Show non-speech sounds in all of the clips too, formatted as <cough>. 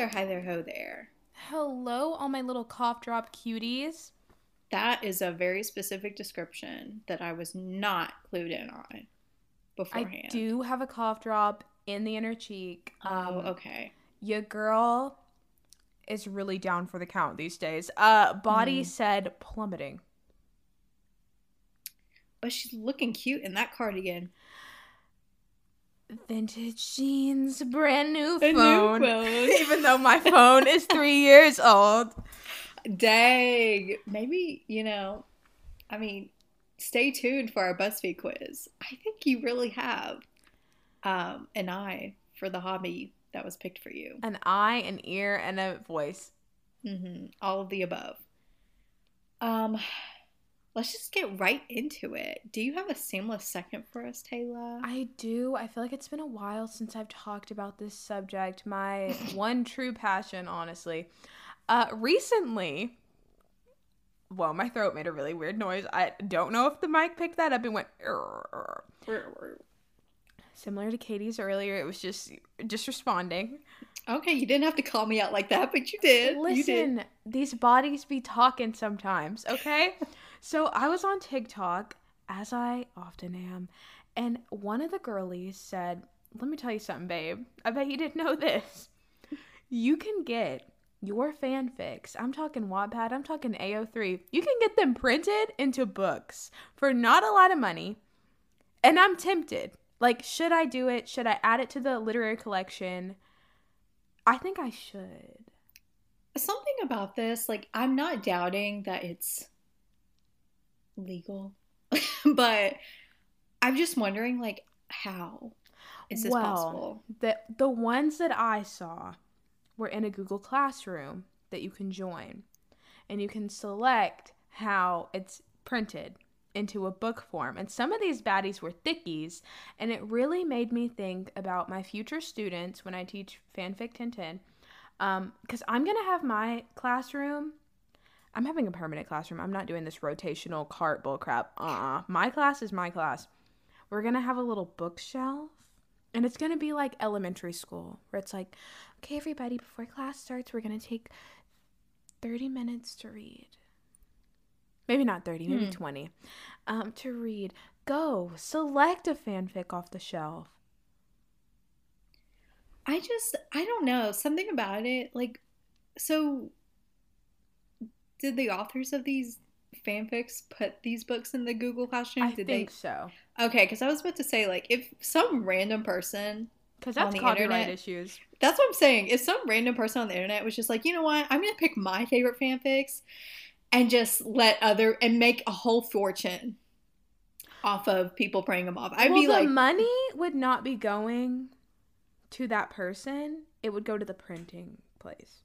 There, hi there, ho there. Hello, all my little cough drop cuties. That is a very specific description that I was not clued in on beforehand. I do have a cough drop in the inner cheek. Oh, okay. Your girl is really down for the count these days. Uh, body Mm. said plummeting. But she's looking cute in that cardigan. Vintage jeans, brand new A new phone. phone. <laughs> Even though my phone is three years old. Dang. Maybe, you know, I mean, stay tuned for our BuzzFeed quiz. I think you really have um, an eye for the hobby that was picked for you. An eye, an ear, and a voice. hmm All of the above. Um, let's just get right into it. Do you have a shameless second for us, Taylor? I do. I feel like it's been a while since I've talked about this subject. My <laughs> one true passion, honestly. Uh, recently, well, my throat made a really weird noise. I don't know if the mic picked that up and went. Similar to Katie's earlier, it was just just responding. Okay, you didn't have to call me out like that, but you did. You did. Listen, these bodies be talking sometimes, okay? <laughs> so I was on TikTok, as I often am, and one of the girlies said, Let me tell you something, babe. I bet you didn't know this. You can get your fanfics. I'm talking Wattpad, I'm talking AO3. You can get them printed into books for not a lot of money. And I'm tempted. Like, should I do it? Should I add it to the literary collection? I think I should. Something about this, like, I'm not doubting that it's legal, <laughs> but I'm just wondering, like, how is this Well, possible? The the ones that I saw were in a Google Classroom that you can join. And you can select how it's printed into a book form. And some of these baddies were thickies, and it really made me think about my future students when I teach fanfic 1010. Um, because I'm gonna have my classroom. I'm having a permanent classroom. I'm not doing this rotational cart bull crap. Uh, my class is my class. We're gonna have a little bookshelf, and it's gonna be like elementary school, where it's like, okay, everybody, before class starts, we're gonna take 30 minutes to read. Maybe not 30, maybe Hmm. 20. Um, to read. Go select a fanfic off the shelf. I just, I don't know. Something about it, like, so did the authors of these fanfics put these books in the Google Classroom? I did think so. Okay, because I was about to say, like, if some random person Because that's the copyright internet. issues. That's what I'm saying. If some random person on the internet was just like, you know what, I'm gonna pick my favorite fanfics and just let other and make a whole fortune off of people praying them off. I'd well, be the like, money would not be going to that person. It would go to the printing place.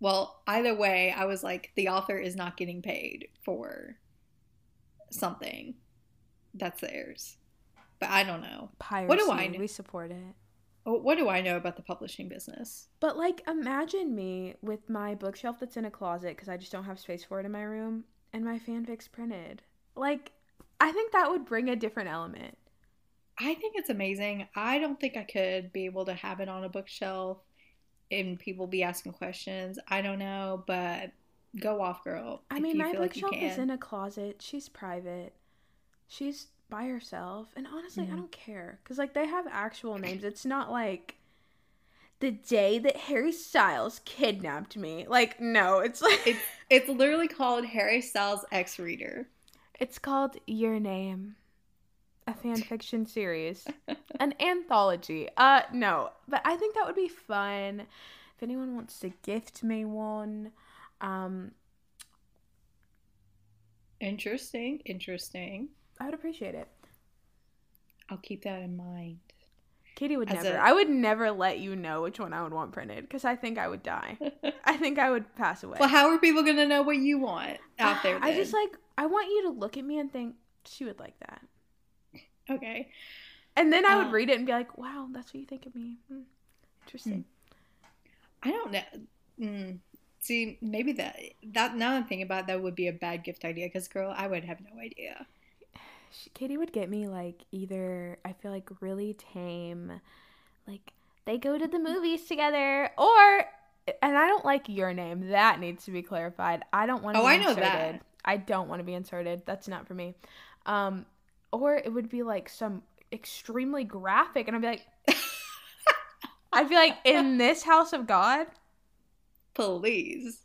Well, either way, I was like, the author is not getting paid for something that's theirs. But I don't know. Piracy. do I know? We support it. Oh, What do I know about the publishing business? But like, imagine me with my bookshelf that's in a closet because I just don't have space for it in my room, and my fanfics printed. Like, I think that would bring a different element. I think it's amazing. I don't think I could be able to have it on a bookshelf and people be asking questions. I don't know, but go off, girl. I mean, my feel like bookshelf is in a closet. She's private. She's by herself, and honestly, Mhm. I don't care because like they have actual <clears throat> names. It's not like the day that Harry Styles kidnapped me. Like, no, it's like It's it's literally called Harry Styles X Reader. It's called Your Name, a fan fiction series, <laughs> an anthology. Uh, no, but I think that would be fun. If anyone wants to gift me one, um, Interesting, interesting. I would appreciate it. I'll keep that in mind. Katie would As never. a- I would never let you know which one I would want printed because I think I would die. <laughs> I think I would pass away. well, how are people gonna know what you want out there? <sighs> I just like. I want you to look at me and think she would like that, okay. and then I would Uh, read it and be like, "Wow, that's what you think of me." Hmm. Interesting. I don't know. Mm. See, maybe that that now I'm thinking about it, that would be a bad gift idea because girl, I would have no idea. She, Katie would get me like either I feel like really tame, like they go to the movies together, or and I don't like your name. That needs to be clarified. I don't want to Oh, I know inserted. that. I don't want to be inserted. That's not for me. Um, or it would be like some extremely graphic, and I'd be like, <laughs> I'd be like, in this house of God. Please.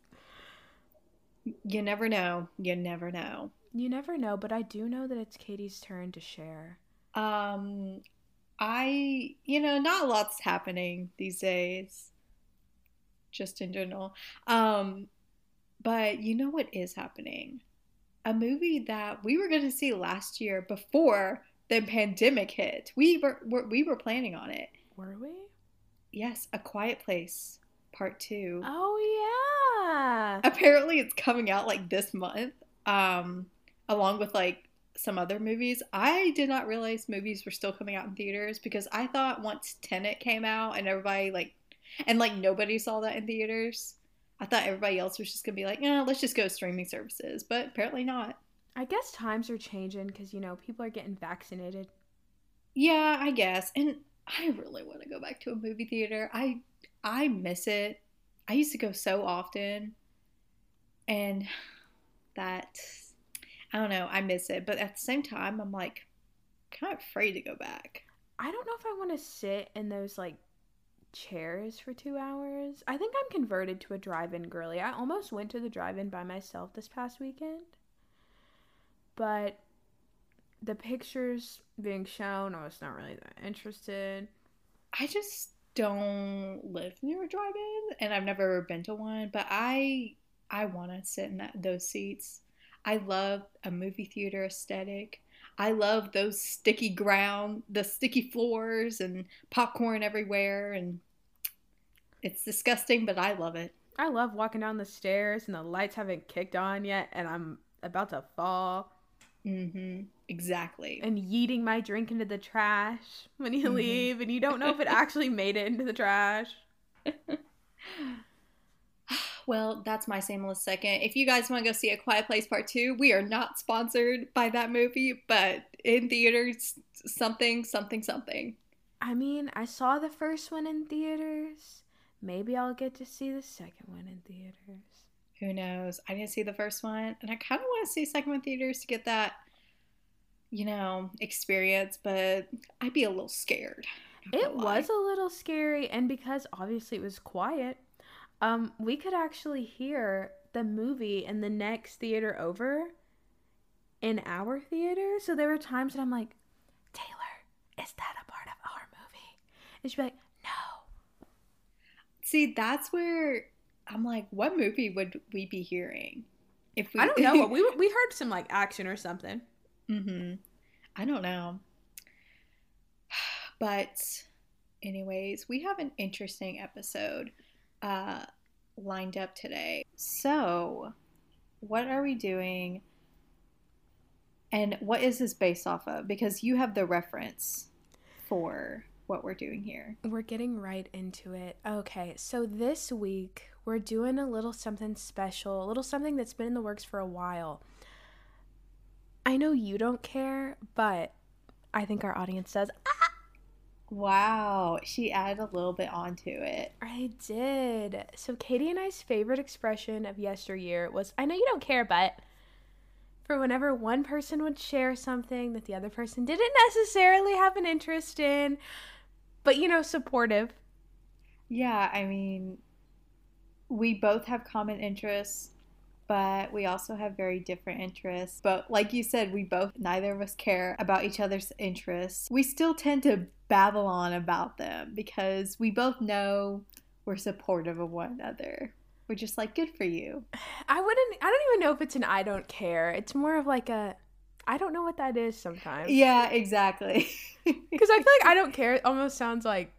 You never know. You never know. You never know, but I do know that it's Katie's turn to share. Um, I, you know, not a lot's happening these days, just in general. Um, but you know what is happening? A movie that we were going to see last year before the pandemic hit. We were, were we were planning on it. Were we? Yes, A Quiet Place Part Two. Oh yeah. apparently it's coming out like this month um along with like some other movies i did not realize movies were still coming out in theaters because i thought once tenet came out and everybody like and like nobody saw that in theaters i thought everybody else was just gonna be like yeah let's just go streaming services but apparently not. I guess times are changing because you know people are getting vaccinated. yeah i guess and i really want to go back to a movie theater. I i miss it. I used to go so often and that i don't know i miss it but at the same time i'm like kind of afraid to go back. I don't know if I want to sit in those like chairs for two hours. I think I'm converted to a drive-in girly. I almost went to the drive-in by myself this past weekend, but the pictures being shown, I was not really that interested. i just don't live near a drive-in and i've never been to one but i i want to sit in that, those seats i love a movie theater aesthetic I love those sticky ground, the sticky floors and popcorn everywhere and it's disgusting, but I love it. I love walking down the stairs and the lights haven't kicked on yet, and I'm about to fall Mm Mhm. Exactly. and yeeting my drink into the trash when you Mhm. leave, and you don't know if it actually <laughs> made it into the trash. <sighs> Well, that's my shameless second. If you guys want to go see A Quiet Place Part 2, we are not sponsored by that movie, but in theaters, something, something, something. I mean, I saw the first one in theaters. Maybe I'll get to see the second one in theaters. Who knows? I didn't see the first one, and I kind of want to see second one theaters to get that, you know, experience, but I'd be a little scared. It lie. was a little scary, and because obviously it was quiet, um, we could actually hear the movie in the next theater over in our theater. So there were times that I'm like, Taylor, is that a part of our movie? And she'd be like. See, that's where I'm like, what movie would we be hearing? If we, I don't know. <laughs> we we heard some like action or something. hmm I don't know. <sighs> But, anyways, we have an interesting episode uh, lined up today. So, what are we doing? And what is this based off of? Because you have the reference for what we're doing here. We're getting right into it. Okay, so this week we're doing a little something special, a little something that's been in the works for a while. I know you don't care, but I think our audience does. Wow, she added a little bit onto it. I did. So Katie and I's favorite expression of yesteryear was I know you don't care, but for whenever one person would share something that the other person didn't necessarily have an interest in, but you know, supportive. Yeah, I mean, we both have common interests, but we also have very different interests. But like you said, we both, neither of us care about each other's interests. We still tend to babble on about them because we both know we're supportive of one another. We're just like, good for you. I wouldn't I don't even know if it's an I don't care. It's more of like a I don't know what that is sometimes. Yeah, exactly. <laughs> Because I feel like I don't care It almost sounds like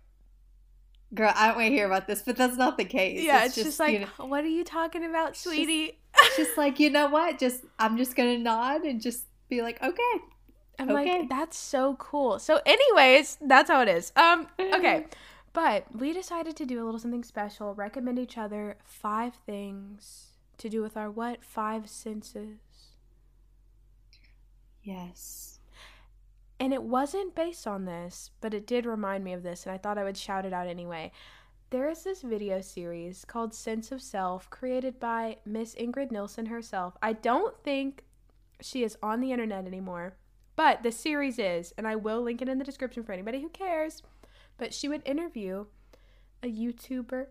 Girl, I don't want to hear about this, but that's not the case. yeah, it's, just, like you know, what are you talking about, sweetie? it's just like, you know what? Just, I'm just going to nod and just be like, okay. I'm Okay. like, that's so cool. So, anyways, that's how it is. Um, okay. <laughs> But we decided to do a little something special, recommend each other five things to do with our what? Five senses. Yes. And it wasn't based on this, but it did remind me of this, and I thought I would shout it out anyway. there is this video series called Sense of Self created by Miss Ingrid Nilsen herself. I don't think she is on the internet anymore, but the series is, and I will link it in the description for anybody who cares. But she would interview a YouTuber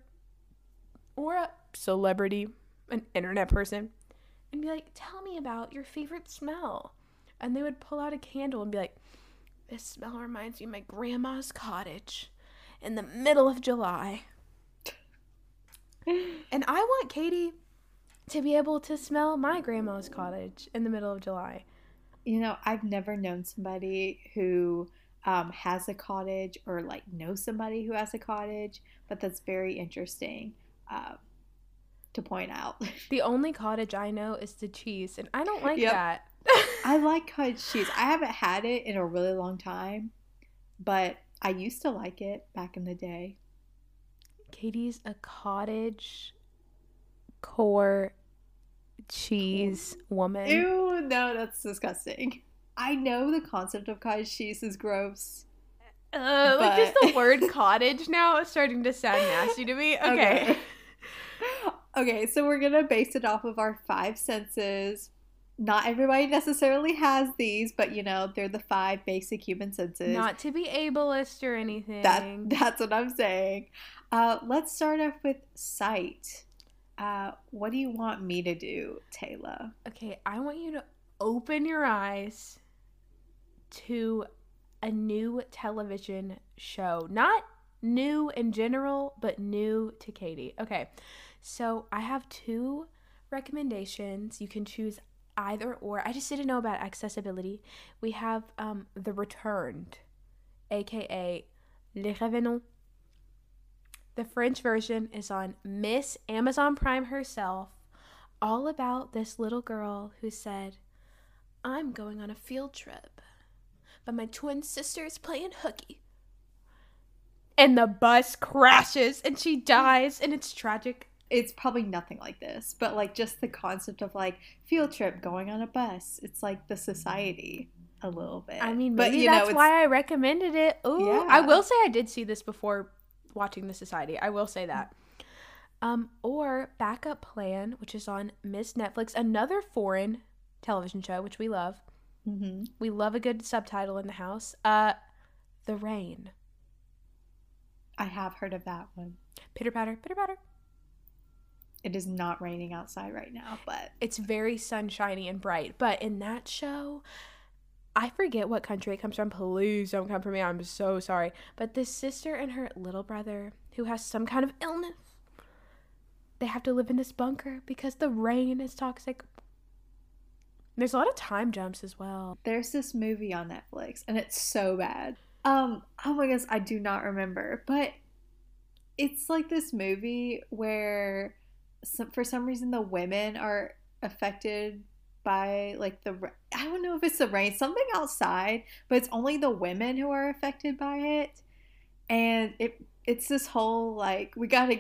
or a celebrity, an internet person, and be like, Tell me about your favorite smell. And they would pull out a candle and be like, This smell reminds me of my grandma's cottage in the middle of July. <laughs> and I want Katie to be able to smell my grandma's cottage in the middle of July. You know, I've never known somebody who um, has a cottage or like knows somebody who has a cottage, but that's very interesting uh, to point out. <laughs> The only cottage I know is the cheese, and I don't like Yep. that. I <laughs> like cottage cheese. I haven't had it in a really long time, but I used to like it back in the day. Katie's a cottage core cheese woman. Ew, no, that's disgusting. I know the concept of cottage cheese is gross. Uh, like just the word <laughs> cottage now is starting to sound nasty to me. Okay. Okay. Okay, so we're gonna base it off of our five senses. Not everybody necessarily has these, but you know, they're the five basic human senses. Not to be ableist or anything. that that's what I'm saying. Uh, let's start off with sight. Uh, what do you want me to do, Taylor? okay, I want you to open your eyes to a new television show. Not new in general, but new to Katie. Okay, so I have two recommendations. You can choose either or. I just didn't know about accessibility. We have um, The Returned, aka Les Revenants. The French version is on Miss Amazon Prime herself, all about this little girl who said, I'm going on a field trip, but my twin sister is playing hooky. And the bus crashes and she dies, and it's tragic. It's probably nothing like this, but like just the concept of like field trip going on a bus. It's like the society a little bit. I mean, but maybe you that's it's, why I recommended it. Ooh, Yeah. I will say I did see this before watching The Society. I will say that. Um, or Backup Plan, which is on Miss Netflix, another foreign television show, which we love. Mhm. We love a good subtitle in the house. Uh, The Rain. I have heard of that one. Pitter patter, pitter patter. It is not raining outside right now, but It's very sunshiny and bright. But in that show, I forget what country it comes from. Please don't come for me. I'm so sorry. But this sister and her little brother, who has some kind of illness, they have to live in this bunker because the rain is toxic. There's a lot of time jumps as well. there's this movie on Netflix and it's so bad. Um, oh my gosh, I do not remember, but it's like this movie where some, for some reason the women are affected by like the I don't know if it's the rain, something outside, but it's only the women who are affected by it. And it it's this whole like we got to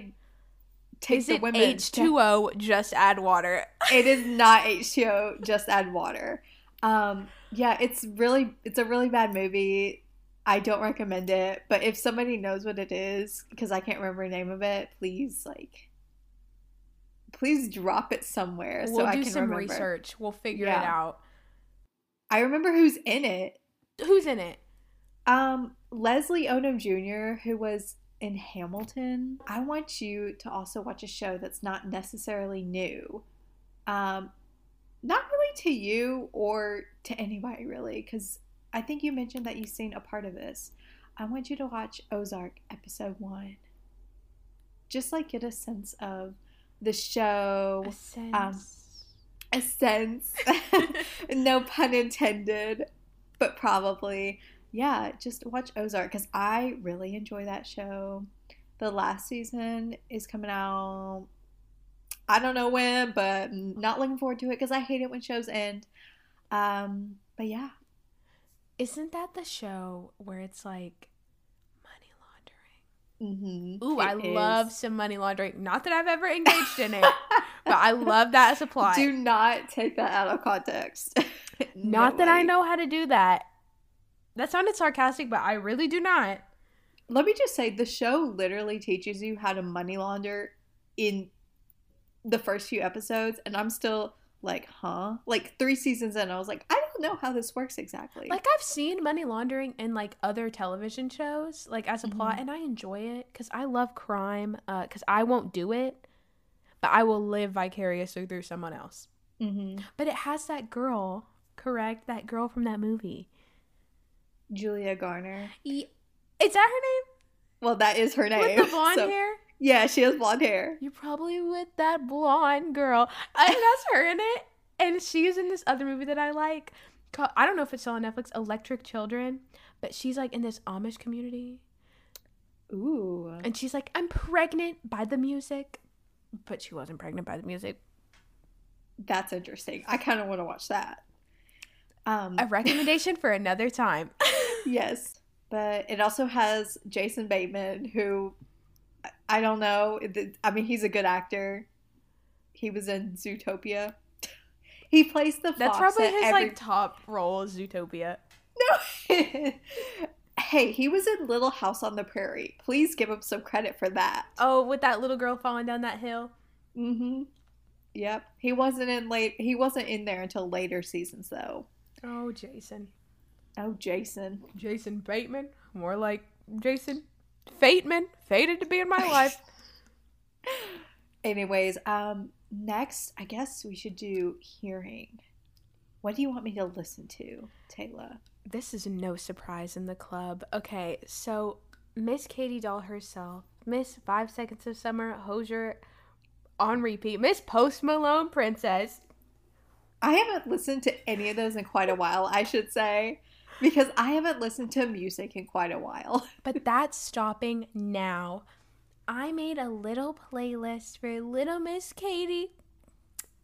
take Is the it women H2O, just add water? <laughs> it is not H2O, just add water. Um, yeah, it's really it's a really bad movie. I don't recommend it, but if somebody knows what it is, because I can't remember the name of it, please like please drop it somewhere we'll so I do can some remember. research. We'll figure it out. I remember who's in it. Who's in it? Um, Leslie Odom Jr., who was in Hamilton. I want you to also watch a show that's not necessarily new. Um, not really to you or to anybody really, because I think you mentioned that you've seen a part of this. I want you to watch Ozark episode one. Just like get a sense of the show, A sense. um, a sense, <laughs> no pun intended, but probably. Yeah, just watch Ozark because I really enjoy that show. The last season is coming out. I don't know when, but not looking forward to it because I hate it when shows end. Um, but yeah, Isn't that the show where it's like? Mm-hmm. Ooh, I love some money laundering. Not that I've ever engaged in it, <laughs> but I love that as a plot. Do not take that out of context. <laughs> not that I know how to do that. That sounded sarcastic, but I really do not. let me just say the show literally teaches you how to money launder in the first few episodes, and I'm still like, huh? Like three seasons in, I was like, I don't know how this works exactly. Like I've seen money laundering in like other television shows, like as a plot, Mhm. and I enjoy it because I love crime. Uh, because I won't do it, but I will live vicariously through someone else. Mm-hmm. But it has that girl, correct? That girl from that movie. Julia Garner. Ye- Is that her name? Well, that is her name. With the blonde <laughs> so- hair? Yeah, she has blonde hair. You're probably with that blonde girl. I think that's her in it. And she's in this other movie that I like. Called, I don't know if it's still on Netflix, Electrick Children. But she's like in this Amish community. Ooh. And she's like, I'm pregnant by the music. But she wasn't pregnant by the music. That's interesting. I kind of want to watch that. Um, A recommendation for another time. <laughs> yes, but it also has Jason Bateman, who I- don't know. I mean, he's a good actor. He was in Zootopia. <laughs> He plays the That's probably his every- like top role, is Zootopia. No. <laughs> hey, he was in Little House on the Prairie. Please give him some credit for that. Oh, with that little girl falling down that hill. Mm-hmm. Yep. He wasn't in late. He wasn't in there until later seasons, though. Oh, Jason. Oh, Jason. Jason Bateman. More like Jason Fateman. Fated to be in my life. <laughs> Anyways, um, next, I guess we should do hearing. What do you want me to listen to, Taylor? this is no surprise in the club. Okay, so Miss Katie Doll herself, Miss Five Seconds of Summer, Hozier on repeat, Miss Post Malone Princess. I haven't listened to any of those in quite a while, I should say, because I haven't listened to music in quite a while. <laughs> But that's stopping now. I made a little playlist for little Miss Katie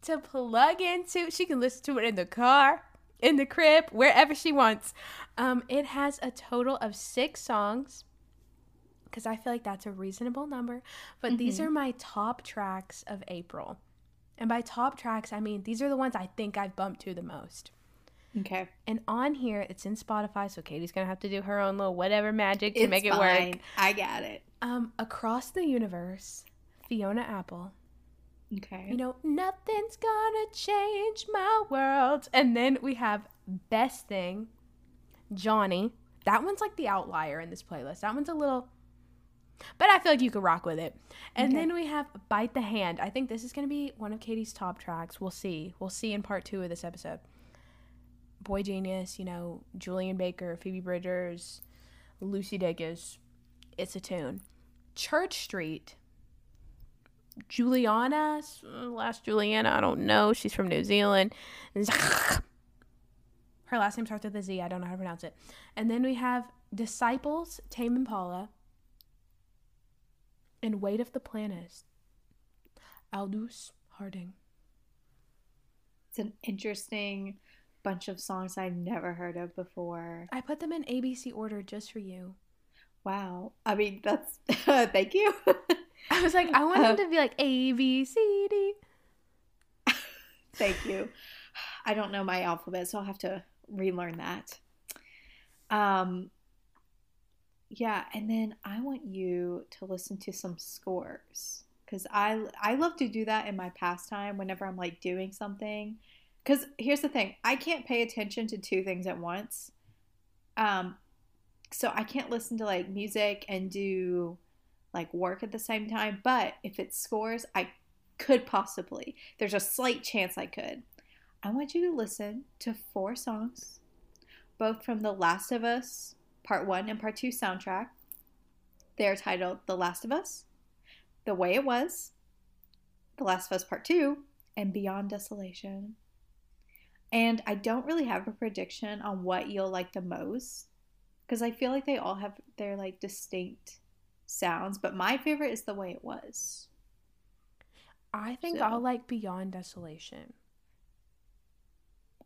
to plug into. She can listen to it in the car, in the crib, wherever she wants. Um, it has a total of six songs because I feel like that's a reasonable number. But these Mhm. are my top tracks of April. And by top tracks, I mean these are the ones I think I've bumped to the most. Okay. And on here, it's in Spotify, so Katie's gonna have to do her own little whatever magic to It's make it fine. work. I got it. Um, across the universe, Fiona Apple. Okay. You know, nothing's gonna change my world. And then we have Best Thing, Johnny. That one's like the outlier in this playlist. That one's a little, but I feel like you could rock with it. And Okay. then we have Bite the Hand. I think this is gonna be one of Katie's top tracks. We'll see. We'll see in part two of this episode. Boy Genius, you know, Julien Baker, Phoebe Bridgers, Lucy Dacus. It's a tune. Church Street. Juliana, last Juliana, I don't know. She's from New Zealand. <laughs> Her last name starts with a Z. I don't know how to pronounce it. And then we have Disciples, Tame Impala, and Weight of the Planet, Aldous Harding. It's an interesting bunch of songs I'd never heard of before. I put them in ABC order just for you. Wow. I mean, that's <laughs> thank you. I was like, I want Um, them to be like A, B, C, D. Thank you. <sighs> I don't know my alphabet, so I'll have to relearn that. Um yeah, and then I want you to listen to some scores cuz I I love to do that in my pastime whenever I'm like doing something. Cuz here's the thing, I can't pay attention to two things at once. Um so I can't listen to like music and do like work at the same time, but if it scores, I could possibly. There's a slight chance I could. I want you to listen to four songs, both from The Last of Us Part 1 and Part 2 soundtrack. They're titled The Last of Us, The Way It Was, The Last of Us Part 2, and Beyond Desolation. And I don't really have a prediction on what you'll like the most because I feel like they all have their like distinct sounds, but my favorite is The Way It Was. I think So- I'll like Beyond Desolation.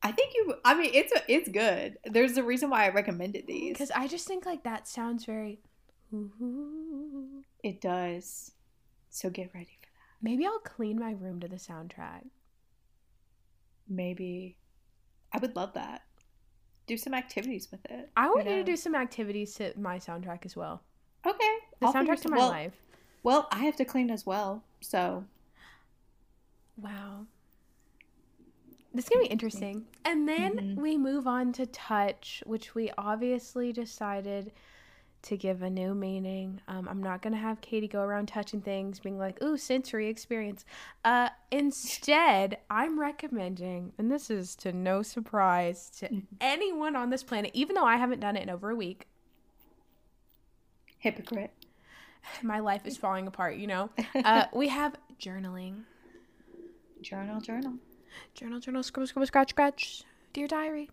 I think you. I mean, it's it's good. There's a reason why I recommended these. Because I just think like that sounds very. Ooh. It does. So get ready for that. Maybe I'll clean my room to the soundtrack. Maybe. I would love that. Do some activities with it. I want you to do some activities to my soundtrack as well. Okay. The I'll soundtrack to my well, life. Well, I have to clean as well, so Wow. This is going to be interesting. And then Mhm. we move on to touch, which we obviously decided to give a new meaning. Um, I'm not going to have Katie go around touching things, being like, ooh, sensory experience. Uh, instead, I'm recommending, and this is to no surprise to Mhm. anyone on this planet, even though I haven't done it in over a week, hypocrite. my life is falling apart, you know? <laughs> Uh, we have journaling. journal, journal. Journal, journal, scribble, scribble, scratch, scratch. Dear diary.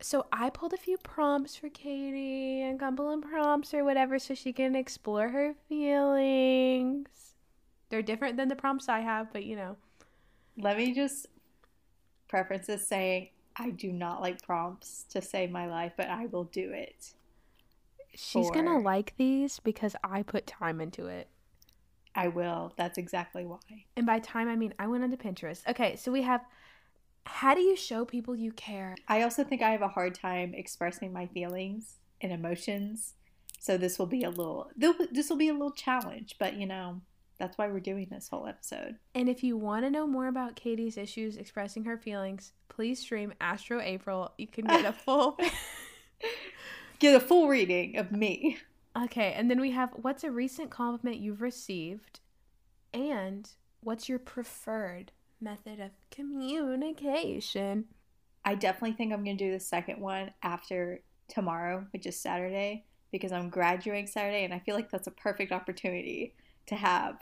So I pulled a few prompts for Katie, a couple of prompts or whatever, so she can explore her feelings. They're different than the prompts I have, but you know. Let me just preference this saying I do not like prompts to save my life, but I will do it. She's gonna like these because I put time into it. I will. That's exactly why. And by time, I mean I went onto Pinterest. Okay, so we have how do you show people you care? I also think I have a hard time expressing my feelings and emotions. So this will be a little this will be a little challenge, but you know, that's why we're doing this whole episode. And if you want to know more about Katie's issues expressing her feelings, please stream Astro April. You can get a full. <laughs> <laughs> Get a full reading of me. okay, and then we have what's a recent compliment you've received, and what's your preferred method of communication? I definitely think I'm going to do the second one after tomorrow, which is Saturday, because I'm graduating Saturday and I feel like that's a perfect opportunity to have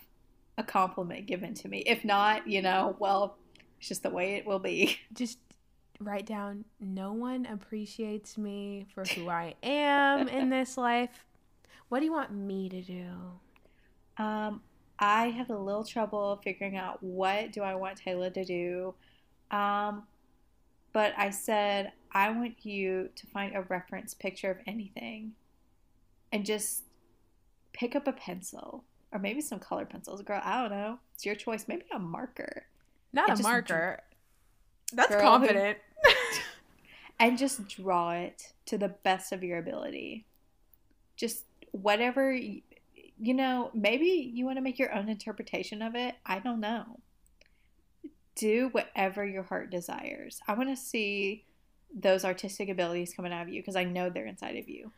a compliment given to me. If not, you know, well, it's just the way it will be. <laughs> Just write down no one appreciates me for who I am in <laughs> this life. What do you want me to do? Um, I have a little trouble figuring out what do I want Taylor to do. Um, but I said I want you to find a reference picture of anything and just pick up a pencil or maybe some color pencils. Girl, I don't know. It's your choice. Maybe a marker. Not a marker. That's Girl, confident. <laughs> and just draw it to the best of your ability. Just whatever, you know, maybe you want to make your own interpretation of it. I don't know. Do whatever your heart desires. I want to see those artistic abilities coming out of you because I know they're inside of you.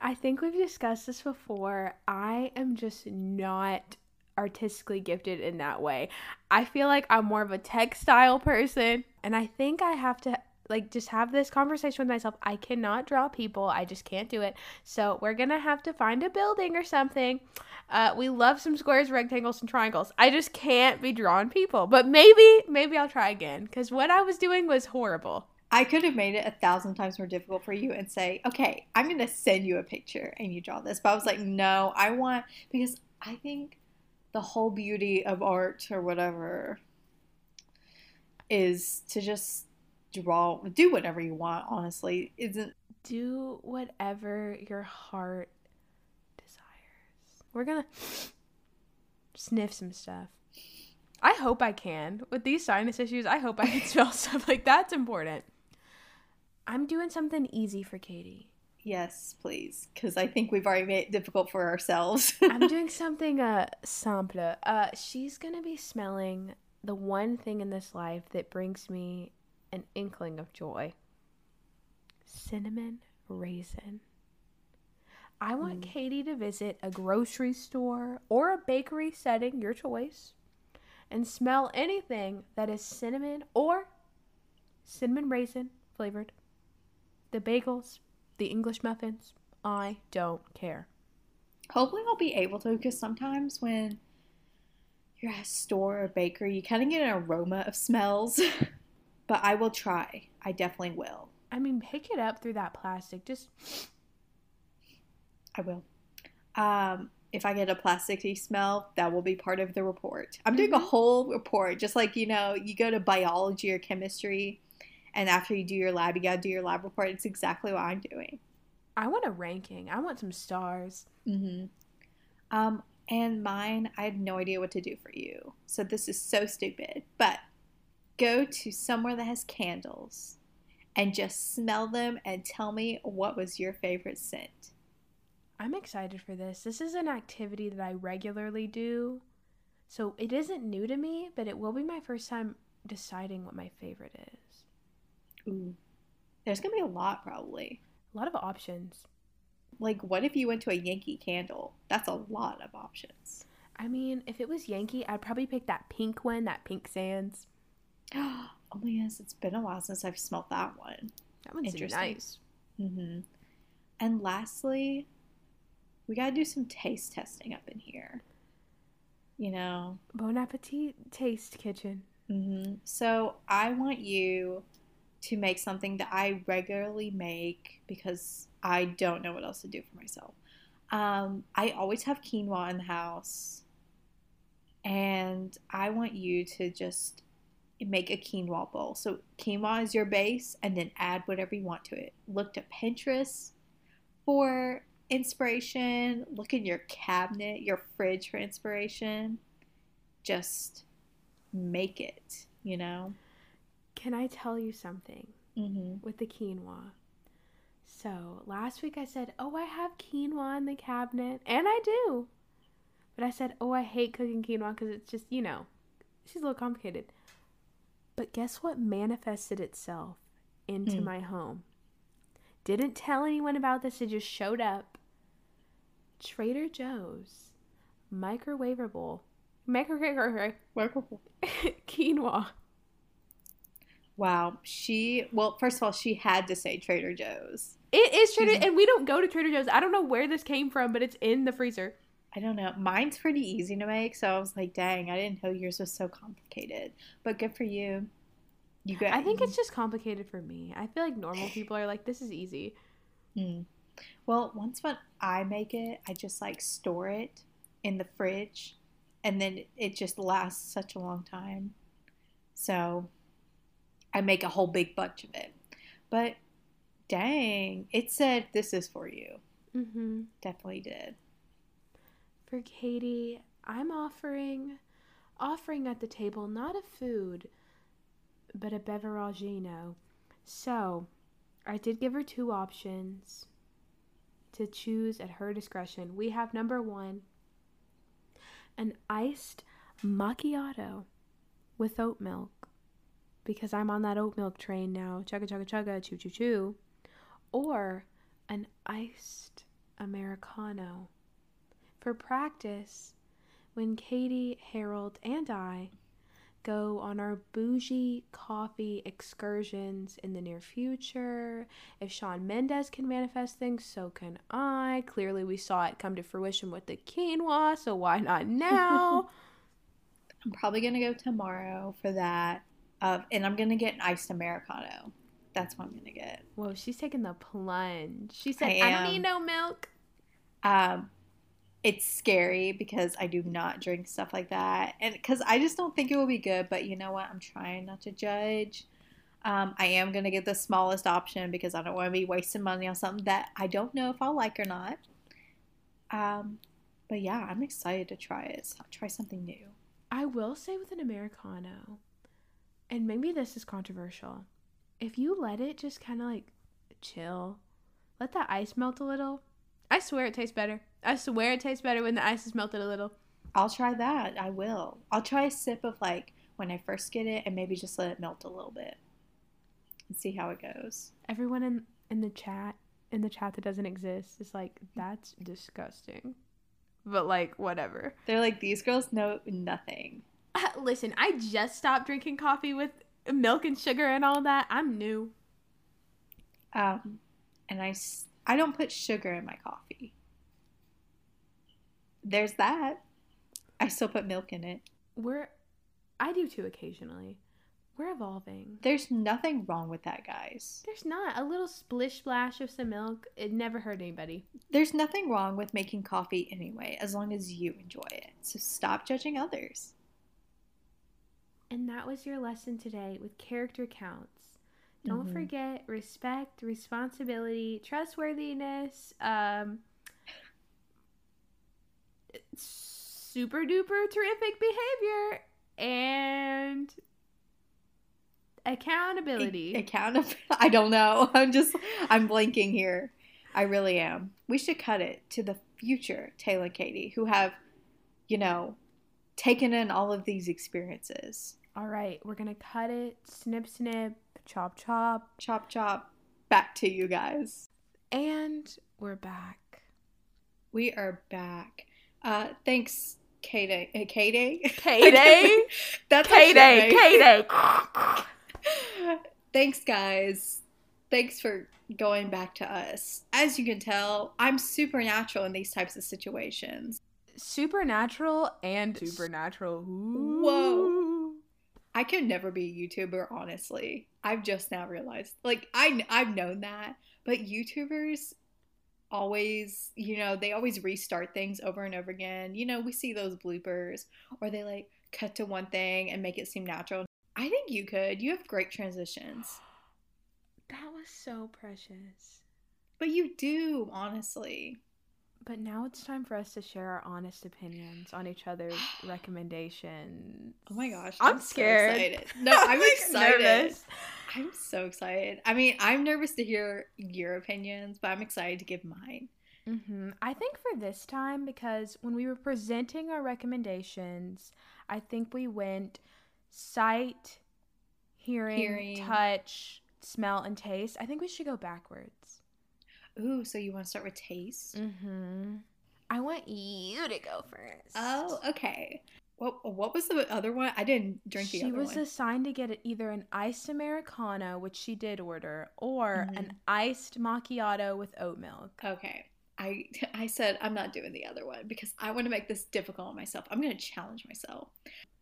I think we've discussed this before. I am just not artistically gifted in that way. I feel like I'm more of a textile person, and I think I have to like just have this conversation with myself. I cannot draw people. I just can't do it. So we're gonna have to find a building or something. Uh, we love some squares, rectangles, and triangles. I just can't be drawing people. But maybe, maybe I'll try again because what I was doing was horrible. I could have made it a thousand times more difficult for you and say, okay, I'm to send you a picture and you draw this. But I was like, no, I want, because I think the whole beauty of art or whatever is to just draw, do whatever you want, honestly. Isn't, do whatever your heart desires. We're gonna <sniffs> sniff some stuff. I hope I can. With these sinus issues, I hope I can <laughs> smell stuff like that's important. I'm doing something easy for Katie. yes, please. Because I think we've already made it difficult for ourselves. <laughs> I'm doing something uh simple. Uh she's gonna be smelling the one thing in this life that brings me an inkling of joy. Cinnamon raisin. I want Mm. Katie to visit a grocery store or a bakery setting, your choice, and smell anything that is cinnamon or cinnamon raisin flavored. The bagels, the English muffins, I don't care. Hopefully, I'll be able to because sometimes when you're at a store or bakery, you kind of get an aroma of smells. <laughs> but I will try. I definitely will. I mean, pick it up through that plastic. Just I will. Um, if I get a plasticky smell, that will be part of the report. I'm doing a Mhm. whole report, just like you know, you go to biology or chemistry, and after you do your lab, you gotta do your lab report. It's exactly what I'm doing. I want a ranking. I want some stars. Mm-hmm. Um, and mine, I have no idea what to do for you. So this is so stupid. But go to somewhere that has candles and just smell them and tell me what was your favorite scent. I'm excited for this. This is an activity that I regularly do. So it isn't new to me, but it will be my first time deciding what my favorite is. Ooh. There's going to be a lot, probably. A lot of options. Like, what if you went to a Yankee candle? That's a lot of options. I mean, if it was Yankee, I'd probably pick that pink one, that pink sands. Oh my goodness, it's been a while since I've smelled that one. That one's Interesting. nice. Mm-hmm. And lastly, we gotta do some taste testing up in here. You know. Bon appetit taste kitchen. Mm-hmm. So I want you to make something that I regularly make because I don't know what else to do for myself. Um, I always have quinoa in the house, and I want you to just make a quinoa bowl. So quinoa is your base, and then add whatever you want to it. Look to Pinterest for inspiration. Look in your cabinet, your fridge for inspiration. Just make it. You know. Can I tell you something Mm-hmm. with the quinoa? So last week I said, Oh, I have quinoa in the cabinet. And I do. But I said, Oh, I hate cooking quinoa because it's just, you know, she's a little complicated. But guess what manifested itself into Hmm. my home? Didn't tell anyone about this, it just showed up. Trader Joe's microwavable, microwave <laughs> quinoa. Wow, she well, first of all, she had to say Trader Joe's. It is Trader, She's- and we don't go to Trader Joe's. I don't know where this came from, but it's in the freezer. I don't know. Mine's pretty easy to make, so I was like, dang, I didn't know yours was so complicated. But good for you. You got. I think it's just complicated for me. I feel like normal <sighs> people are like, this is easy. Hmm. Well, once when I make it, I just like store it in the fridge, and then it just lasts such a long time. So I make a whole big bunch of it. But dang, it said this is for you. Mm-hmm. Definitely did. For Katie, I'm offering, offering at the table not a food, but a beveragino. So, I did give her two options to choose at her discretion. We have number one, an iced macchiato with oat milk, because I'm on that oat milk train now. Chugga chugga chugga, choo choo choo. Or an iced americano. For practice, when Katie, Harold, and I go on our bougie coffee excursions in the near future, if Shawn Mendes can manifest things, so can I. Clearly, we saw it come to fruition with the quinoa, so why not now? <laughs> I'm probably gonna go tomorrow for that. Uh, and I'm gonna get an iced americano. That's what I'm gonna get. Whoa, she's taking the plunge. She said, I I, don't need no milk. Um, it's scary because I do not drink stuff like that, and because I just don't think it will be good. But you know what? I'm trying not to judge. Um, I am gonna get the smallest option because I don't want to be wasting money on something that I don't know if I'll like or not. Um, but yeah, I'm excited to try it. So try something new. I will say with an Americano, and maybe this is controversial, if you let it just kind of like chill, let the ice melt a little, I swear it tastes better. I swear it tastes better when the ice is melted a little. I'll try that. I will. I'll try a sip of like when I first get it and maybe just let it melt a little bit and see how it goes. Everyone in, in the chat, in the chat that doesn't exist, is like, that's disgusting. But like, whatever. They're like, these girls know nothing. <laughs> Listen, I just stopped drinking coffee with milk and sugar and all that. I'm new. Um, and I I don't put sugar in my coffee. There's that. I still put milk in it. We're, I do too occasionally. We're evolving. There's nothing wrong with that, guys. There's not a little splish splash of some milk. It never hurt anybody. There's nothing wrong with making coffee anyway, as long as you enjoy it. So stop judging others. And that was your lesson today with character counts. Don't Mhm. forget respect, responsibility, trustworthiness, um, super duper terrific behavior, and accountability. Accountable. <laughs> I don't know. <laughs> I'm just, I'm blanking here. I really am. We should cut it to the future Taylor and Katie, who have, you know, taken in all of these experiences. All right, we're gonna cut it. Snip, snip, chop, chop, chop, chop. Back to you guys. And we're back. We are back. Uh, thanks, K-Day. Uh, K-Day? K-Day? <laughs> That's K-Day. K-Day. <laughs> thanks, guys. Thanks for going back to us. As you can tell, I'm supernatural in these types of situations. Supernatural and supernatural. Ooh. Whoa. I could never be a YouTuber, honestly. I've just now realized. Like I I've known that, but YouTubers always, you know, they always restart things over and over again. You know, we see those bloopers or they like cut to one thing and make it seem natural. I think you could. You have great transitions. That was so precious. But you do, honestly. But now it's time for us to share our honest opinions on each other's <gasps> recommendations. Oh my gosh. I'm, I'm scared. So excited. <laughs> No, I'm excited. Nervous. I'm so excited. I mean, I'm nervous to hear your opinions, but I'm excited to give mine. Mm-hmm. I think for this time, because when we were presenting our recommendations, I think we went sight, hearing, hearing. touch, smell, and taste. I think we should go backwards. Ooh, so you want to start with taste? Mm-hmm. I want you to go first. Oh, okay. What what was the other one? I didn't drink the she other was assigned to get either an iced americano, which she did order, or mm-hmm. an iced macchiato with oat milk. Okay. I <laughs> I said I'm not doing the other one because I want to make this difficult on myself. I'm going to challenge myself.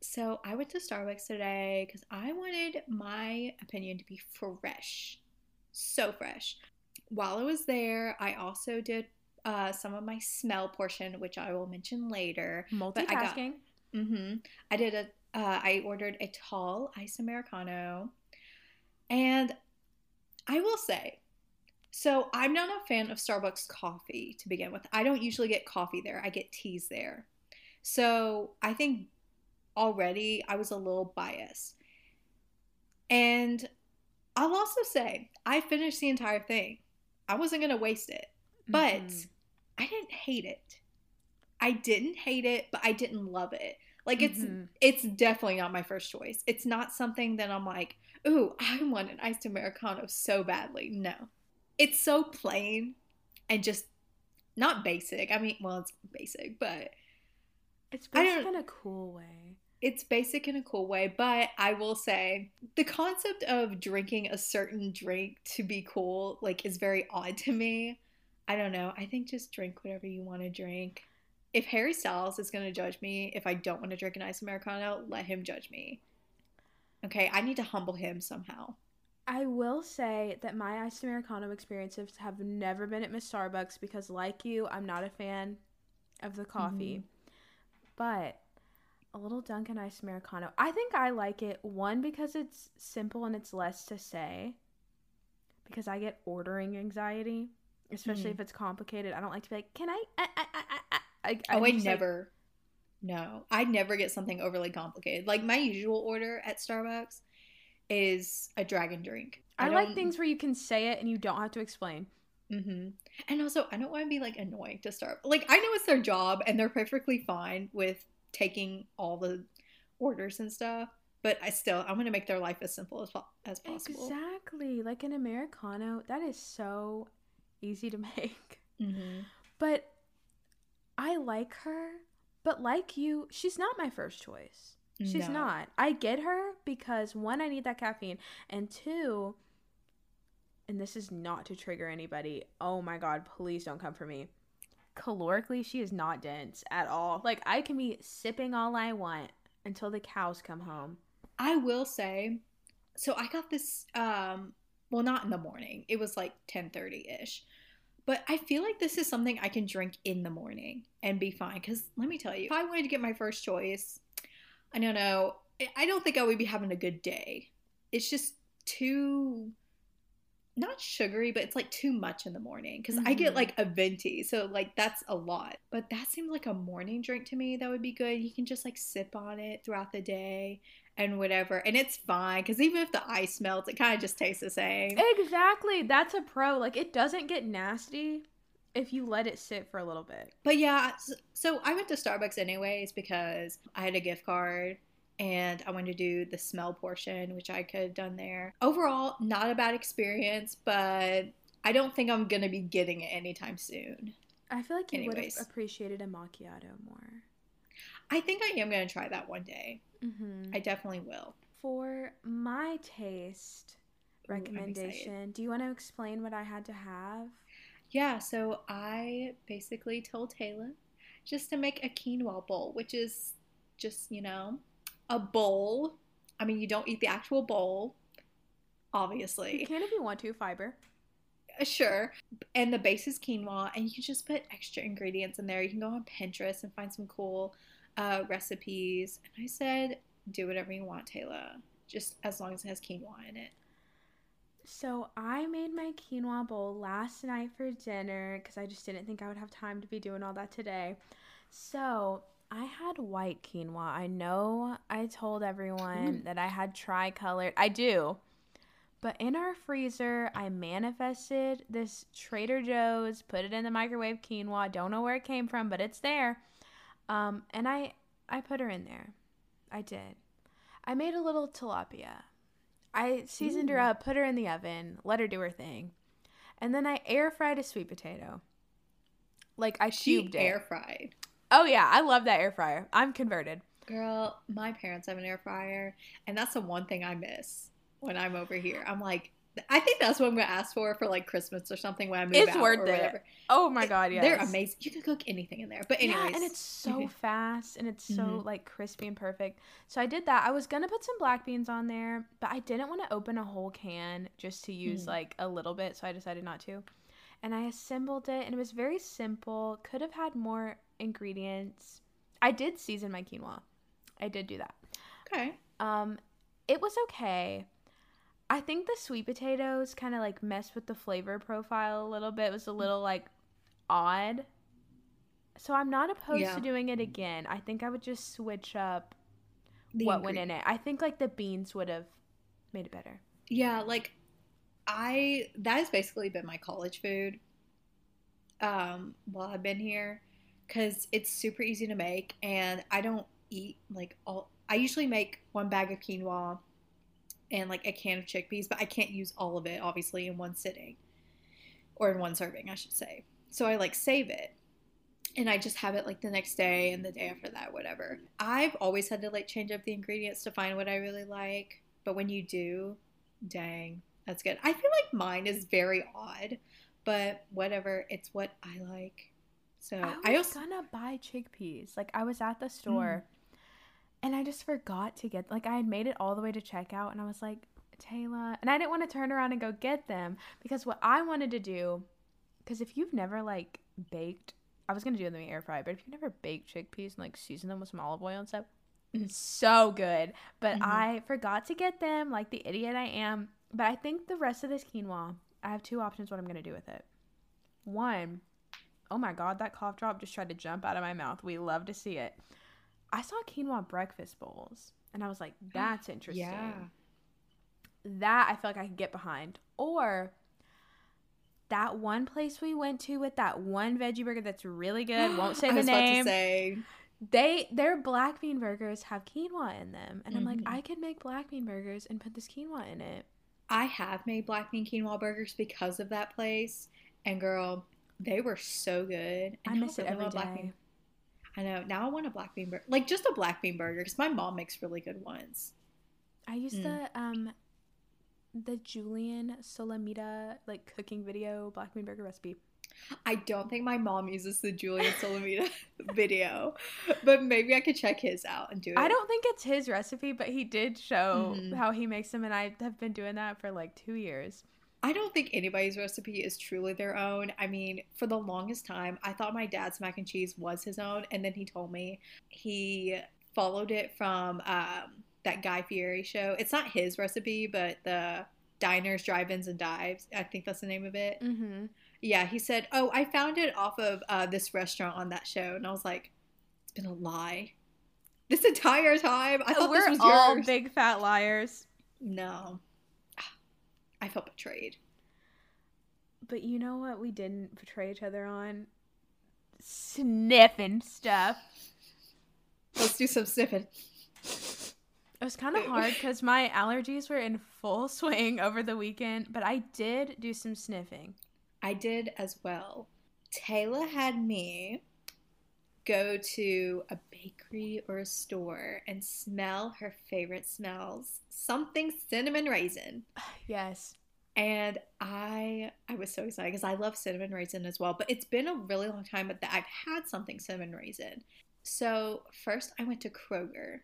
So I went to Starbucks today because I wanted my opinion to be fresh, so fresh. While I was there, I also did uh, some of my smell portion, which I will mention later. Multitasking. mm-hmm. I did a. Uh, I ordered a tall iced americano, and I will say, so I'm not a fan of Starbucks coffee to begin with. I don't usually get coffee there. I get teas there. So I think already I was a little biased. And I'll also say, I finished the entire thing. I wasn't going to waste it, but mm-hmm. I didn't hate it. I didn't hate it, but I didn't love it. Like it's mm-hmm. it's definitely not my first choice. It's not something that I'm like, "Ooh, I want an iced americano so badly." No. It's so plain and just not basic. I mean, well, it's basic, but it's basic in a cool way it's basic in a cool way, but I will say the concept of drinking a certain drink to be cool like is very odd to me. I don't know. I think just drink whatever you want to drink. If Harry Styles is going to judge me if I don't want to drink an ice americano, let him judge me. Okay, I need to humble him somehow. I will say that my iced americano experiences have never been at Miss Starbucks because, like you, I'm not a fan of the coffee. Mm-hmm. But a little Dunkin' Ice Americano. I think I like it one because it's simple and it's less to say. Because I get ordering anxiety, especially mm. if it's complicated. I don't like to be like, "Can I?" I, I, I, I, I oh, I never. Like, no, I never get something overly complicated. Like my usual order at Starbucks is a dragon drink. I, I like things where you can say it and you don't have to explain. Mm-hmm. And also, I don't want to be like annoying to start. Like, I know it's their job and they're perfectly fine with taking all the orders and stuff. But I still, I'm gonna make their life as simple as as possible. Exactly, like an americano. That is so easy to <laughs> make. Mm-hmm. But I like her. But like you, she's not my first choice. She's no. not. I get her because one, I need that caffeine, and two, and this is not to trigger anybody. Oh my god, please don't come for me calorically, she is not dense at all. Like I can be sipping all I want until the cows come home. I will say, so I got this um well not in the morning. It was like 10:30ish. But I feel like this is something I can drink in the morning and be fine cuz let me tell you, if I wanted to get my first choice, I don't know, I don't think I would be having a good day. It's just too not sugary, but it's like too much in the morning because I get Mhm. like a venti, so like that's a lot. But that seemed like a morning drink to me that would be good. You can just like sip on it throughout the day and whatever, and it's fine because even if the ice melts, it kind of just tastes the same. Exactly. That's a pro. Like it doesn't get nasty if you let it sit for a little bit. But yeah, so I went to Starbucks anyways because I had a gift card and I wanted to do the smell portion, which I could have done there. Overall, not a bad experience, but I don't think I'm going to be getting it anytime soon. I feel like you would have appreciated a macchiato more. I think I am going to try that one day. Mm-hmm. I definitely will. For my taste Ooh, recommendation, do you want to explain what I had to have? Yeah, so I basically told Taylor just to make a quinoa bowl, which is just, you know, a bowl. I mean, you don't eat the actual bowl, obviously. You can if you want to, fiber. Uh, Sure. And the base is quinoa, and you can just put extra ingredients in there. You can go on Pinterest and find some cool uh, recipes. And I said, do whatever you want, Taylor, just as long as it has quinoa in it. So I made my quinoa bowl last night for dinner because I just didn't think I would have time to be doing all that today. So I had white quinoa. I know I told everyone Ooh. that I had tricolored. I do. But in our freezer, I manifested this Trader Joe's, put it in the microwave quinoa. Don't know where it came from, but it's there. Um, and I I put her in there. I did. I made a little tilapia. I seasoned her up, put her in the oven, let her do her thing. And then I air fried a sweet potato. Like I She cubed it. air fried. Oh yeah, I love that air fryer. I'm converted. Girl, my parents have an air fryer, and that's the one thing I miss when I'm over here. I'm like, I think that's what I'm gonna ask for for like Christmas or something when I move It's out worth or it. whatever. Oh my god, yeah, They're amazing. You can cook anything in there. But anyways, Yeah, and it's so fast and it's so Mhm. like crispy and perfect. So I did that. I was gonna put some black beans on there, but I didn't want to open a whole can just to use Mhm. like a little bit, so I decided not to. And I assembled it, and it was very simple. Could have had more ingredients. I did season my quinoa. I did do that. okay. Um, it was okay. I think the sweet potatoes kind of like messed with the flavor profile a little bit. It was a little like odd. So I'm not opposed Yeah. to doing it again. I think I would just switch up The what went in it. I think like the beans would have made it better. Yeah, like I that has basically been my college food um while I've been here cuz it's super easy to make and I don't eat like all I usually make one bag of quinoa and like a can of chickpeas, but I can't use all of it obviously in one sitting or in one serving, I should say. So I like save it and I just have it like the next day and the day after that, whatever. I've always had to like change up the ingredients to find what I really like, but when you do, dang, that's good. I feel like mine is very odd, but whatever, it's what I like. So I was I also gonna buy chickpeas. Like I was at the store and I just forgot to get like I had made it all the way to checkout and I was like, Taylor and I didn't want to turn around and go get them because what I wanted to do because if you've never like baked I was gonna do them in the air fryer, but if you've never baked chickpeas and like season them with some olive oil and stuff, Mhm. so good. But Mhm. I forgot to get them, like the idiot I am. But I think the rest of this quinoa, I have two options what I'm gonna do with it. One, oh my god, that cough drop just tried to jump out of my mouth. We love to see it. I saw quinoa breakfast bowls, and I was like, <gasps> that's interesting. yeah. That I feel like I could get behind. Or that one place we went to with that one veggie burger that's really <gasps> good. Won't say the to name. say They their black bean burgers have quinoa in them, and I'm like, Mhm. I could make black bean burgers and put this quinoa in it. I have made black bean quinoa burgers because of that place, and girl, they were so good. And I miss it really every black bean- I know. Now I want a black bean burger, like just a black bean burger, because my mom makes really good ones. I used Mm. the um the Julien Solomita like cooking video black bean burger recipe. I don't think my mom uses the Julien Solomita <laughs> video, but maybe I could check his out and do it. I don't think it's his recipe, but he did show Mhm. how he makes them, and I have been doing that for like two years. I don't think anybody's recipe is truly their own. I mean, for the longest time, I thought my dad's mac and cheese was his own, and then he told me he followed it from um, that Guy Fieri show. It's not his recipe, but the diners, drive-ins, and dives. I think that's the name of it. Mm-hmm. Yeah, he said, "Oh, I found it off of uh, this restaurant on that show," and I was like, "It's been a lie this entire time." I thought We're this was all yours. big fat liars. no, I felt betrayed. But you know what we didn't betray each other on? Sniffing stuff. Let's do some sniffing. It was kind of hard because my allergies were in full <laughs> swing over the weekend, but I did do some sniffing. I did as well. Taylor had me go to a bakery or a store and smell her favorite smells something cinnamon raisin. Yes. And I I was so excited because I love cinnamon raisin as well. But it's been a really long time that I've had something cinnamon raisin. So first I went to Kroger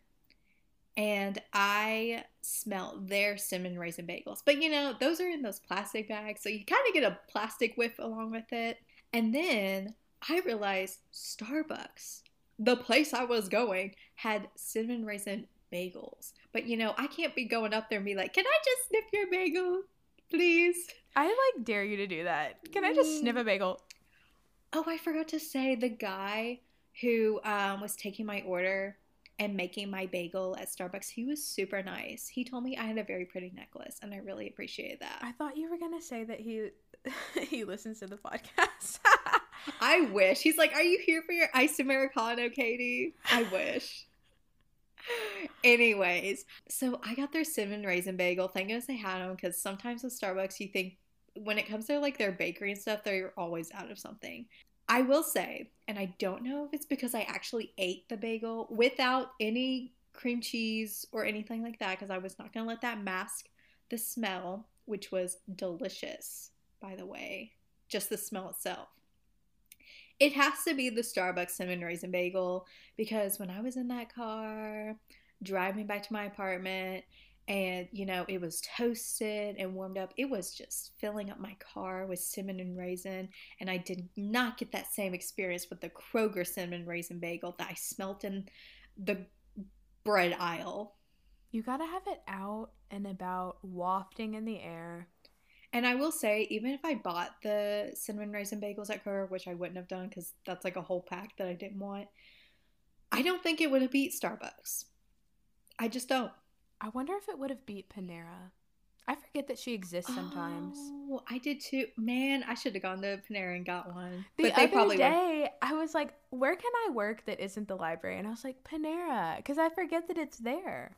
and I smelled their cinnamon raisin bagels. But you know, those are in those plastic bags, so you kind of get a plastic whiff along with it. And then I realized Starbucks, the place I was going, had cinnamon raisin bagels. But you know, I can't be going up there and be like, "Can I just sniff your bagel, please?" I like dare you to do that. Can I just sniff a bagel? Oh, I forgot to say the guy who um, was taking my order and making my bagel at Starbucks, he was super nice. He told me I had a very pretty necklace, and I really appreciated that. I thought you were gonna say that he <laughs> he listens to the podcast. <laughs> I wish. He's like, Are you here for your iced Americano, Katie? I wish. <laughs> Anyways, so I got their cinnamon raisin bagel. Thank goodness they had them because sometimes with Starbucks, you think when it comes to like their bakery and stuff, they're always out of something. I will say, and I don't know if it's because I actually ate the bagel without any cream cheese or anything like that because I was not going to let that mask the smell, which was delicious, by the way. Just the smell itself. It has to be the Starbucks cinnamon raisin bagel because when I was in that car driving back to my apartment and you know it was toasted and warmed up, it was just filling up my car with cinnamon raisin. And I did not get that same experience with the Kroger cinnamon raisin bagel that I smelt in the bread aisle. you gotta have it out and about, wafting in the air. And I will say, even if I bought the cinnamon raisin bagels at Kroger, which I wouldn't have done because that's like a whole pack that I didn't want, I don't think it would have beat Starbucks. I just don't. I wonder if it would have beat Panera. I forget that she exists sometimes. Oh, I did too. Man, I should have gone to Panera and got one. The but they other probably day, I was like, "Where can I work that isn't the library?" And I was like, "Panera," because I forget that it's there.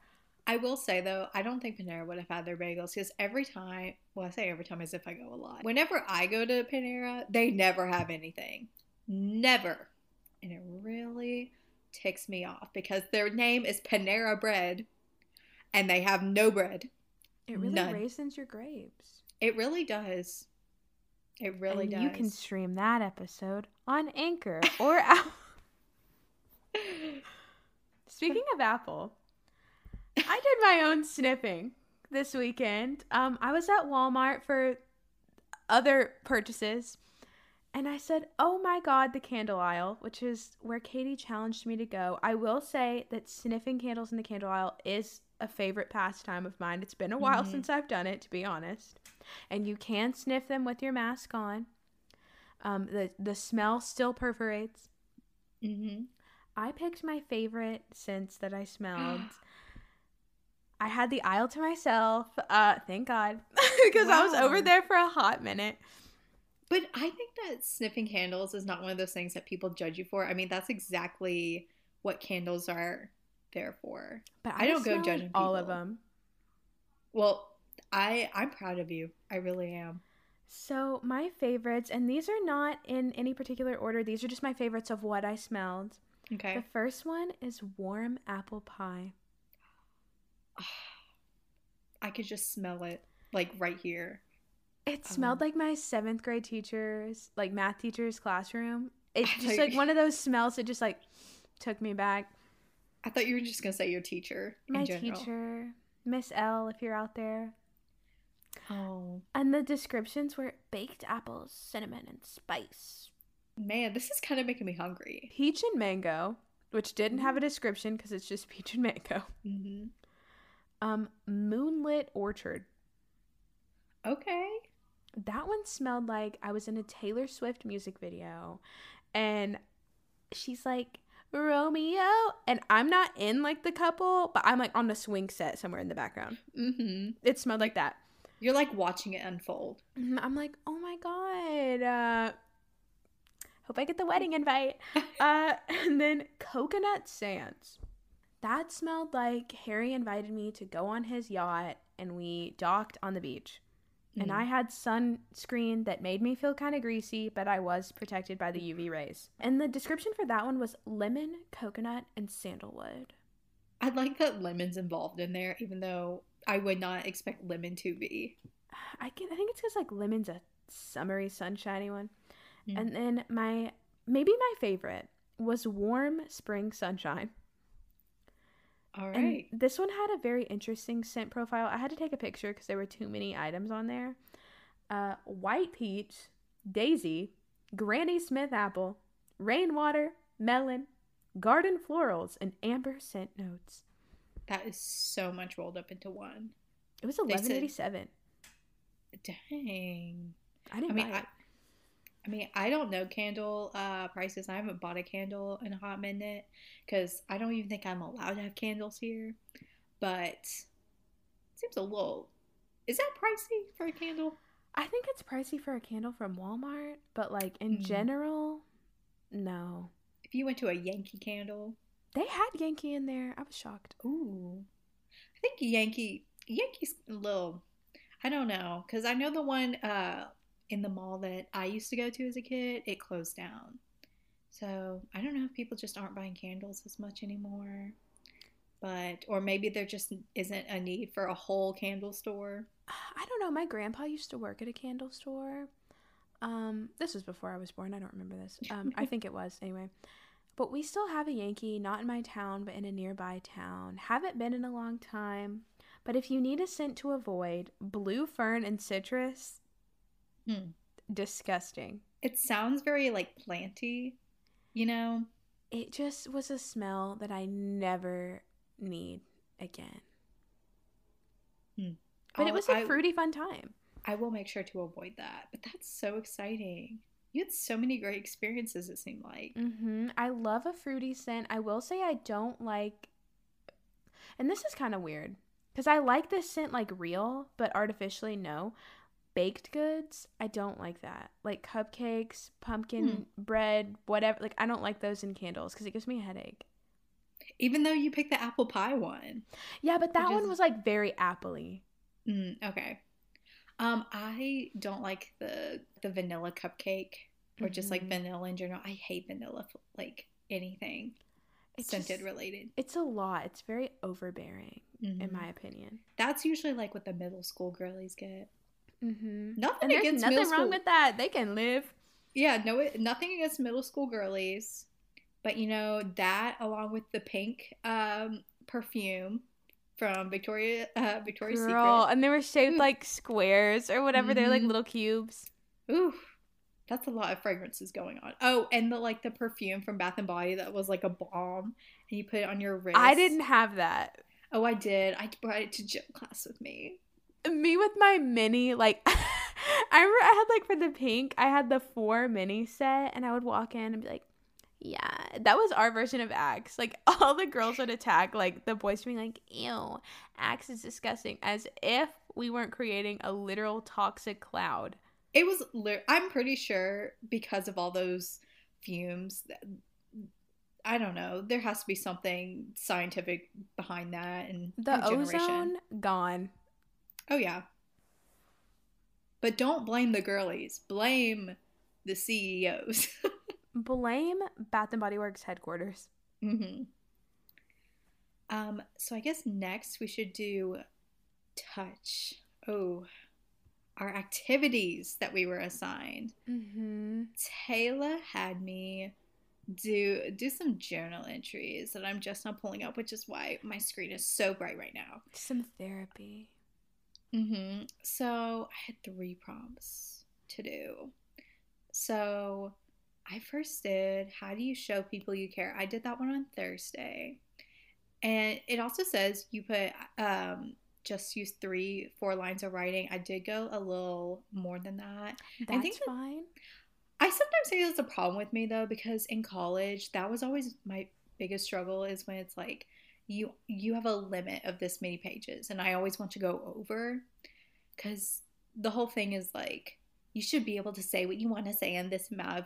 I will say though, I don't think Panera would have had their bagels because every time, well, I say every time as if I go a lot. Whenever I go to Panera, they never have anything. Never. And it really ticks me off because their name is Panera Bread and they have no bread. It really None. raisins your grapes. It really does. It really and does. You can stream that episode on Anchor <laughs> or Apple. Speaking of Apple, I did my own sniffing this weekend. Um, I was at Walmart for other purchases, and I said, "Oh my God, the candle aisle," which is where Katie challenged me to go. I will say that sniffing candles in the candle aisle is a favorite pastime of mine. It's been a while Mhm. since I've done it, to be honest. And you can sniff them with your mask on. Um, the the smell still perforates. hmm I picked my favorite scents that I smelled. <gasps> I had the aisle to myself. Uh, thank God, <laughs> because I was over there for a hot minute. But I think that sniffing candles is not one of those things that people judge you for. I mean, that's exactly what candles are there for. But I don't go judging all of them. Well, I I'm proud of you. I really am. So my favorites, and these are not in any particular order. These are just my favorites of what I smelled. Okay. The first one is warm apple pie. <sighs> I could just smell it like right here. It smelled Um, like my seventh grade teacher's, like math teacher's classroom. It's just like one of those smells that just like took me back. I thought you were just gonna say your teacher My teacher, Miss L, if you're out there. Oh And the descriptions were baked apples, cinnamon, and spice. man, this is kind of making me hungry. Peach and mango, which didn't have a description because it's just peach and mango. hmm Um, moonlit orchard. Okay. That one smelled like I was in a Taylor Swift music video and she's like, Romeo. And I'm not in like the couple, but I'm like on the swing set somewhere in the background. Mm-hmm. It smelled like that. You're like watching it unfold. Mhm, I'm like, oh my God. Uh, hope I get the wedding invite. <laughs> uh, and then Coconut Sands. That smelled like Harry invited me to go on his yacht and we docked on the beach. And Mm. I had sunscreen that made me feel kind of greasy, but I was protected by the UV rays. And the description for that one was lemon, coconut, and sandalwood. I like that lemon's involved in there, even though I would not expect lemon to be. I can I think it's because like lemon's a summery, sunshiny one. Mm. And then my maybe my favorite was warm spring sunshine. All And this one had a very interesting scent profile. I had to take a picture because there were too many items on there. Uh, white peach, daisy, Granny Smith apple, rainwater, melon, garden florals, and amber scent notes. That is so much rolled up into one. It was eleven eighty seven. Dang. I didn't I mean, buy I. I mean, I don't know candle uh, prices. I haven't bought a candle in a hot minute because I don't even think I'm allowed to have candles here. But it seems a little. Is that pricey for a candle? I think it's pricey for a candle from Walmart, but like in Mm. general, no. If you went to a Yankee candle, They had Yankee in there. I was shocked. ooh, I think Yankee Yankee's a little. I don't know because I know the one uh, in the mall that I used to go to as a kid. It closed down, so I don't know if people just aren't buying candles as much anymore. But or maybe there just isn't a need for a whole candle store. I don't know. My grandpa used to work at a candle store. Um, this was before I was born. I don't remember this. Um, I think it was <laughs> anyway. But we still have a Yankee, not in my town, but in a nearby town. Haven't been in a long time. But if you need a scent to avoid, blue fern and citrus, Hmm. disgusting. It sounds very like planty, you know. It just was a smell that I never need again. Hmm. But it I'll- was a I- fruity fun time. I will make sure to avoid that. But that's so exciting. You had so many great experiences. It seemed like. hmm I love a fruity scent. I will say I don't like, and this is kind of weird because I like this scent like real, but artificially no. Baked goods, I don't like that. Like cupcakes, pumpkin bread, whatever. Like I don't like those in candles because it gives me a headache. Even though you picked the apple pie one. Yeah, but that one was like very appley. Mm, okay. Um, I don't like the the vanilla cupcake or just like Mhm. vanilla in general. I hate vanilla like anything It's scented just- related. It's a lot. It's very overbearing, in Mhm. my opinion. That's usually like what the middle school girlies get. Mm-hmm. Nothing And against nothing wrong school. with that. They can live. Yeah, no, nothing against middle school girlies, but you know that along with the pink um, perfume from Victoria uh, Victoria's Girl, Secret. and they were shaped Mm. like squares or whatever. They're like Mhm. little cubes. Ooh, that's a lot of fragrances going on. Oh, and the like the perfume from Bath and Body that was like a bomb, and you put it on your wrist. I didn't have that. Oh, I did. I brought it to gym class with me. Me with my mini, like, <laughs> I remember I had like for the pink, I had the four mini set, and I would walk in and be like, yeah, that was our version of Axe. Like, <laughs> all the girls would attack, like, the boys being like, ew, Axe is disgusting, as if we weren't creating a literal toxic cloud. It was. Li- I'm pretty sure because of all those fumes. That, I don't know. There has to be something scientific behind that, and The ozone, gone. Oh yeah. But don't blame the girlies. Blame the CEOs. <laughs> Blame Bath and Body Works headquarters. hmm Um, so I guess next we should do touch. Oh, our activities that we were assigned. Mm-hmm. Taylor had me do do some journal entries that I'm just not pulling up, which is why my screen is so bright right now. Some therapy. Hmm So I had three prompts to do. So I first did how do you show people you care? I did that one on Thursday. And it also says you put um just use three, four lines of writing. I did go a little more than that. That's I think that- fine. I sometimes say that's a problem with me though, because in college, that was always my biggest struggle is when it's like you you have a limit of this many pages, and I always want to go over, because the whole thing is like you should be able to say what you want to say in this amount of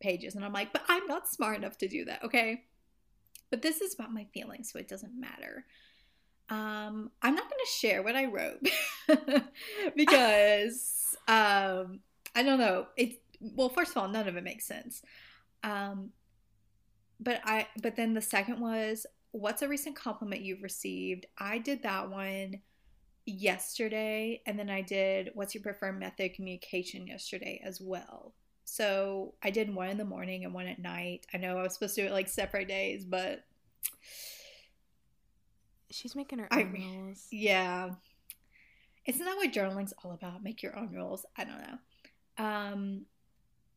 pages, and I'm like, but I'm not smart enough to do that, okay? But this is about my feelings, so it doesn't matter. Um, I'm not going to share what I wrote <laughs> because um, I don't know. it well, first of all, none of it makes sense. Um, but I but then the second was what's a recent compliment you've received? I did that one yesterday and then I did what's your preferred method of communication yesterday as well. So I did one in the morning and one at night. I know I was supposed to do it like separate days, but She's making her own re- rules. yeah. Isn't that what journaling's all about? Make your own rules. I don't know. Um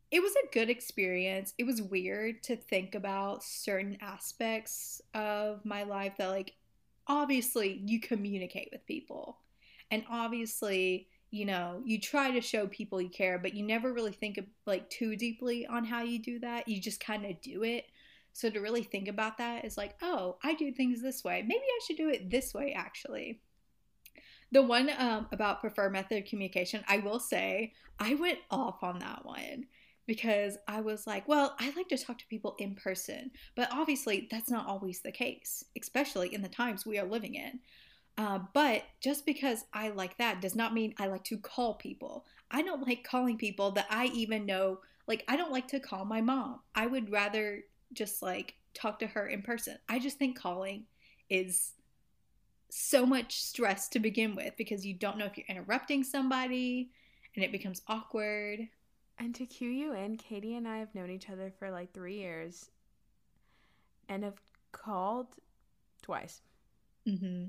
it was a good experience. It was weird to think about certain aspects of my life that like obviously you communicate with people. And obviously, you know, you try to show people you care, but you never really think of like too deeply on how you do that. You just kind of do it. So to really think about that is like, oh, I do things this way. Maybe I should do it this way actually. The one um, about preferred method of communication, I will say, I went off on that one because I was like, well, I like to talk to people in person, but obviously that's not always the case, especially in the times we are living in. Uh, but just because I like that does not mean I like to call people. I don't like calling people that I even know. Like, I don't like to call my mom. I would rather just like talk to her in person. I just think calling is so much stress to begin with because you don't know if you're interrupting somebody and it becomes awkward. And to cue you in, Katie and I have known each other for like three years and have called twice. hmm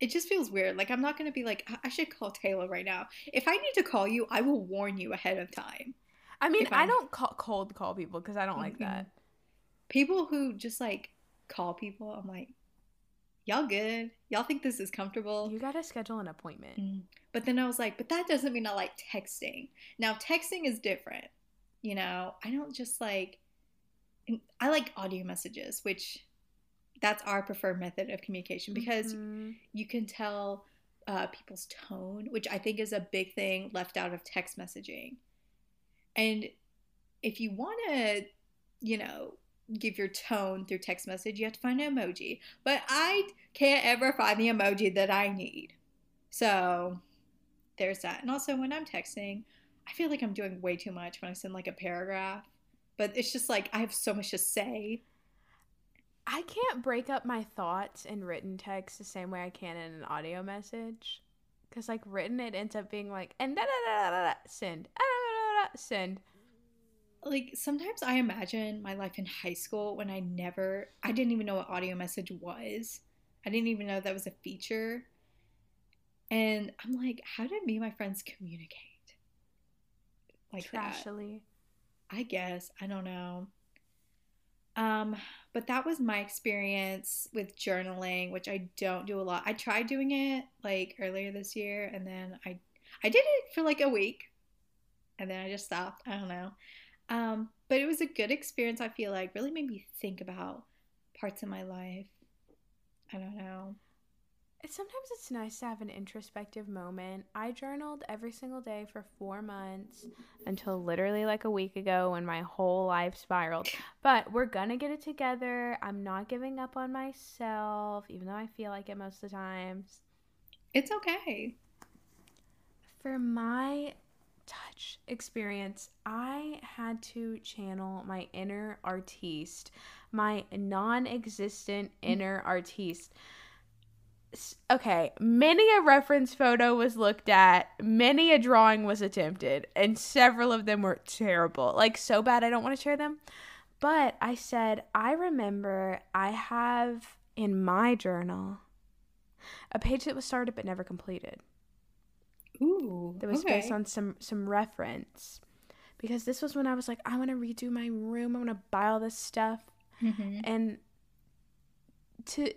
It just feels weird. Like I'm not gonna be like I- I should call Taylor right now. If I need to call you, I will warn you ahead of time. I mean, I don't call, cold call people because I don't like Mhm. that. People who just like call people, I'm like, y'all good? Y'all think this is comfortable? You gotta schedule an appointment. Mm. But then I was like, but that doesn't mean I like texting. Now, texting is different. You know, I don't just like, I like audio messages, which that's our preferred method of communication because Mhm. you can tell uh, people's tone, which I think is a big thing left out of text messaging. And if you want to, you know, give your tone through text message, you have to find an emoji. But I can't ever find the emoji that I need. So there's that. And also, when I'm texting, I feel like I'm doing way too much when I send like a paragraph. But it's just like I have so much to say. I can't break up my thoughts in written text the same way I can in an audio message. Because, like, written, it ends up being like, and da da da da da, send, ah, da, da, da, send. like sometimes I imagine my life in high school when I never I didn't even know what audio message was. I didn't even know that was a feature. And I'm like, how did me and my friends communicate? Like that. I guess. I don't know. Um, but that was my experience with journaling, which I don't do a lot. I tried doing it like earlier this year and then I I did it for like a week and then I just stopped. I don't know. Um, but it was a good experience, I feel like. Really made me think about parts of my life. I don't know. Sometimes it's nice to have an introspective moment. I journaled every single day for four months until literally like a week ago when my whole life spiraled. But we're gonna get it together. I'm not giving up on myself, even though I feel like it most of the times. It's okay. For my touch experience, I had to channel my inner artiste, my non existent mm. inner artiste. Okay, many a reference photo was looked at, many a drawing was attempted, and several of them were terrible. Like, so bad I don't want to share them. But I said, I remember I have in my journal a page that was started but never completed Ooh. that was okay. based on some some reference because this was when I was like I want to redo my room I want to buy all this stuff Mhm. and to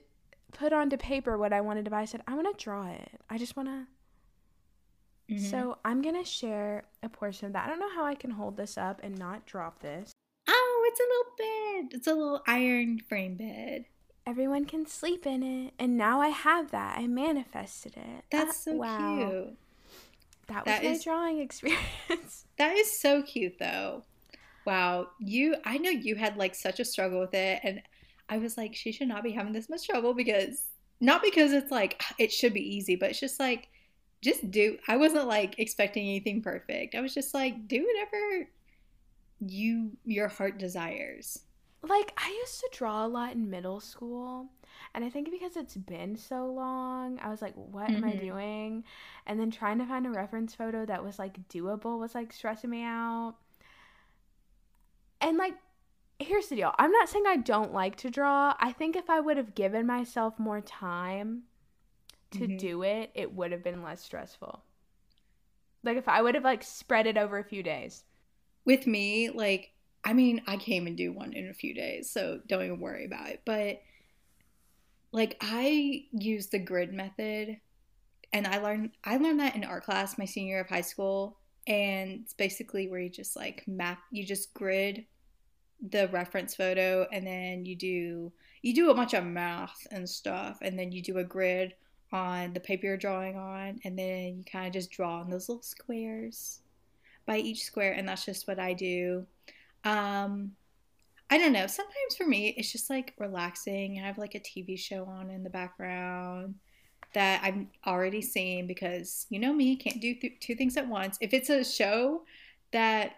put onto paper what I wanted to buy. I said, I want to draw it. I just want to. Mhm. So I'm going to share a portion of that. I don't know how I can hold this up and not drop this. oh, it's a little bed. It's a little iron frame bed. Everyone can sleep in it. And now I have that. I manifested it. That's Ah, so wow. cute. That was That my is- drawing <laughs> experience. That is so cute though. Wow, you I know you had like such a struggle with it and I was like she should not be having this much trouble because not because it's like <sighs> it should be easy, but it's just like just do I wasn't like expecting anything perfect. I was just like do whatever you your heart desires. like I used to draw a lot in middle school, and I think because it's been so long, I was like, "What am I Mhm. doing?" And then trying to find a reference photo that was like doable was like stressing me out. And like, here's the deal: I'm not saying I don't like to draw. I think if I would have given myself more time to Mhm. do it, it would have been less stressful. Like if I would have like spread it over a few days. with me, like, I mean, I came and do one in a few days, so don't even worry about it. But like, I use the grid method, and I learned I learned that in art class my senior year of high school, and it's basically where you just like map, you just grid the reference photo, and then you do you do a bunch of math and stuff, and then you do a grid on the paper you're drawing on, and then you kind of just draw in those little squares by each square and that's just what I do. Um I don't know. Sometimes for me it's just like relaxing. I have like a TV show on in the background that I'm already seeing because you know me, can't do th- two things at once. If it's a show that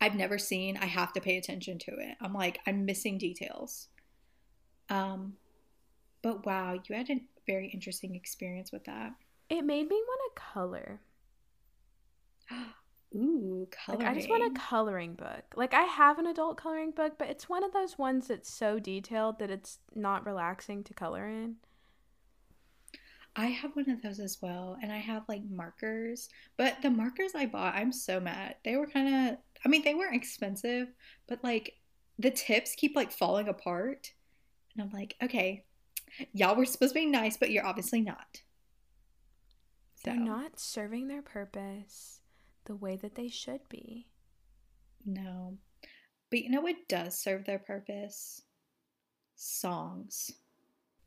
I've never seen, I have to pay attention to it. I'm like I'm missing details. Um but wow, you had a very interesting experience with that. It made me want to color. <gasps> Ooh, coloring. Like I just want a coloring book. Like I have an adult coloring book, but it's one of those ones that's so detailed that it's not relaxing to color in. I have one of those as well, and I have like markers. But the markers I bought, I'm so mad. They were kind of, I mean, they weren't expensive, but like the tips keep like falling apart. And I'm like, okay, y'all were supposed to be nice, but you're obviously not. So, They're not serving their purpose the way that they should be. no. But you know what does serve their purpose? Songs.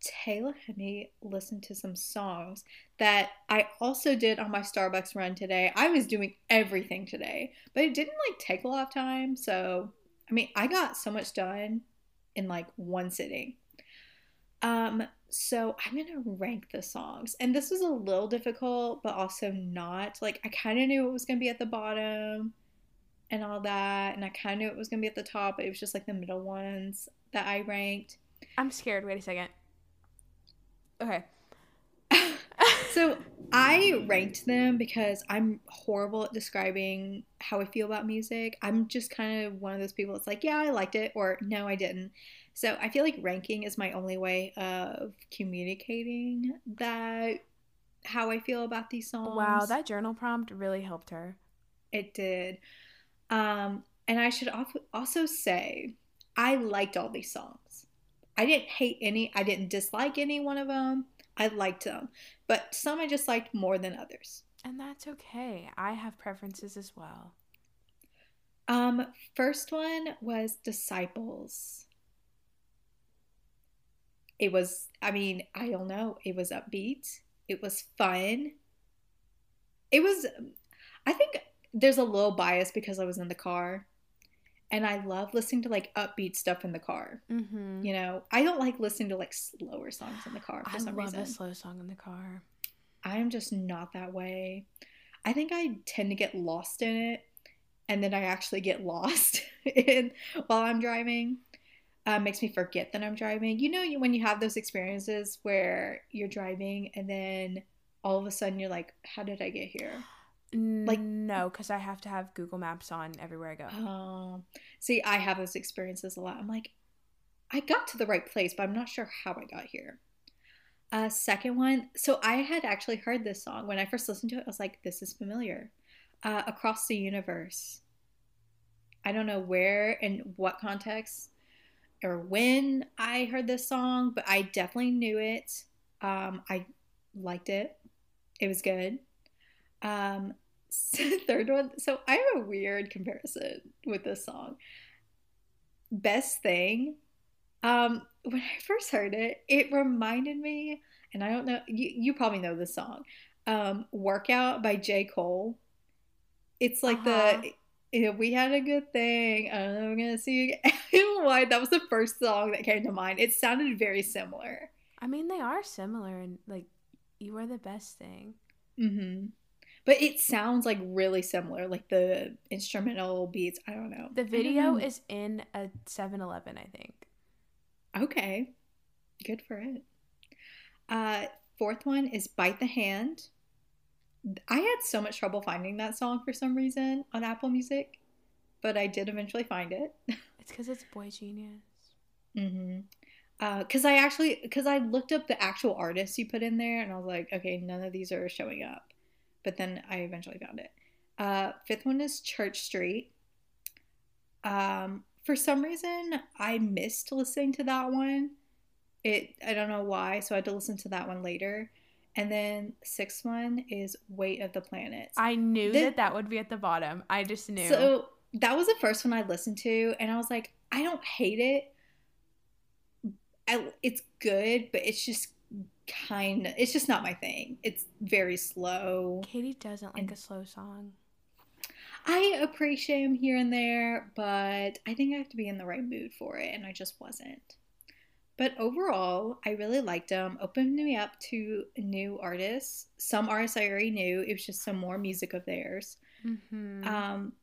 Taylor had me listen to some songs that I also did on my Starbucks run today. I was doing everything today, but it didn't like take a lot of time. So, I mean, I got so much done in like one sitting. Um, so I'm gonna rank the songs, and this was a little difficult, but also not. Like, I kind of knew it was gonna be at the bottom and all that, and I kind of knew it was gonna be at the top, but it was just like the middle ones that I ranked. I'm scared. Wait a second. Okay. so I ranked them because I'm horrible at describing how I feel about music. I'm just kind of one of those people that's like, yeah, I liked it, or no, I didn't. So I feel like ranking is my only way of communicating that how I feel about these songs. Wow, that journal prompt really helped her. It did. Um, and I should al- also say, I liked all these songs. I didn't hate any, I didn't dislike any one of them. I liked them. But some I just liked more than others. And that's okay. I have preferences as well. Um, first one was Disciples. It was, I mean, I don't know, it was upbeat. It was fun. It was, I think there's a little bias because I was in the car. And I love listening to like upbeat stuff in the car. Mm-hmm. You know, I don't like listening to like slower songs in the car for I some love reason. a slow song in the car. I'm just not that way. I think I tend to get lost in it, and then I actually get <laughs> lost in while I'm driving. Uh, makes me forget that I'm driving. You know, you, when you have those experiences where you're driving and then all of a sudden you're like, "How did I get here?" Like no, because I have to have Google Maps on everywhere I go. Um, see, I have those experiences a lot. I'm like, I got to the right place, but I'm not sure how I got here. Uh, second one, so I had actually heard this song when I first listened to it. I was like, this is familiar. Uh, Across the Universe. I don't know where and what context or when I heard this song, but I definitely knew it. Um, I liked it. It was good. Um, <laughs> third one. So I have a weird comparison with this song. Best thing. Um, when I first heard it, it reminded me, and I don't know, you, you probably know this song, um, Workout by J. Cole. It's like Uh-huh. the know, we had a good thing. I don't know, we're gonna see you again. <laughs> I don't know why that was the first song that came to mind. It sounded very similar. I mean, they are similar, and like, you are the best thing. hmm But it sounds like really similar, like the instrumental beats. I don't know. The video know. is in a 7 Eleven, I think. okay. Good for it. Uh, fourth one is "Bite the Hand." I had so much trouble finding that song for some reason on Apple Music, but I did eventually find it. <laughs> It's because it's boygenius. Mm-hmm. Because I actually, because I looked up the actual artists you put in there, and I was like, okay, none of these are showing up. But then I eventually found it. Uh, fifth one is Church Street. Um, for some reason, I missed listening to that one. It, I don't know why, so I had to listen to that one later. And then sixth one is Weight of the Planets. I knew The- that that would be at the bottom. I just knew. So that was the first one I listened to, and I was like, I don't hate it. I, it's good, but it's just kind of, it's just not my thing. It's very slow. Katie doesn't like a slow song. I appreciate him here and there, but I think I have to be in the right mood for it, and I just wasn't. But overall, I really liked them. Opened me up to new artists. Some artists I already knew. It was just some more music of theirs. Mm-hmm. Um,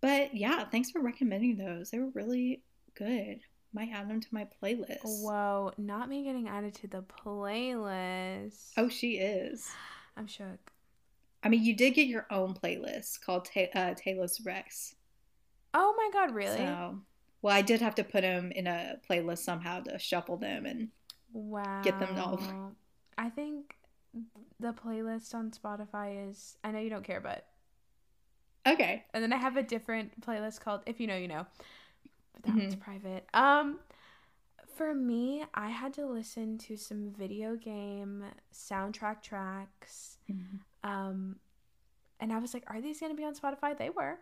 but yeah, thanks for recommending those. They were really good. Might add them to my playlist. Whoa, not me getting added to the playlist. Oh, she is. I'm shook. I mean, you did get your own playlist called Ta- uh, Taylor's Rex. Oh my god, really? So, well, I did have to put them in a playlist somehow to shuffle them, and Wow. Get them all. I think the playlist on Spotify is I know you don't care, but okay, and then I have a different playlist called If You Know You Know. But that one's Mhm. private. Um for me, I had to listen to some video game soundtrack tracks. Um and I was like, are these gonna be on Spotify? They were.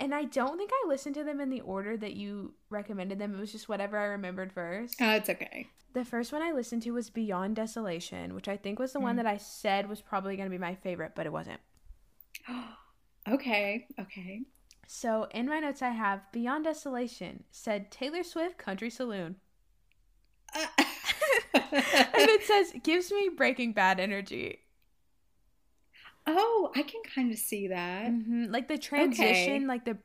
And I don't think I listened to them in the order that you recommended them. It was just whatever I remembered first. Oh, it's okay. The first one I listened to was Beyond Desolation, which I think was the one Mm. that I said was probably going to be my favorite, but it wasn't. <gasps> okay, okay. So in my notes, I have Beyond Desolation said Taylor Swift Country Saloon. Uh, <laughs> and it says, gives me Breaking Bad energy. oh, I can kind of see that. hmm Like the transition, like the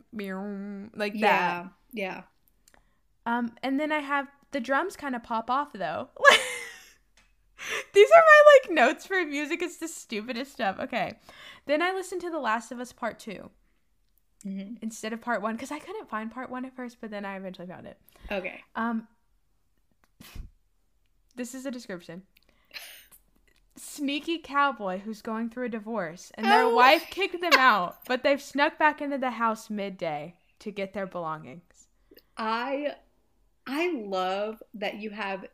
like that. Yeah, yeah. Um, and then I have the drums kind of pop off though. <laughs> These are my like notes for music. It's the stupidest stuff. Okay. Then I listened to The Last of Us Part 2 hmm instead of Part 1 because I couldn't find Part 1 at first, but then I eventually found it. Okay. Um This is a description. Sneaky cowboy who's going through a divorce and their Oh. wife kicked them out, but they've snuck back into the house midday to get their belongings. I I love that you have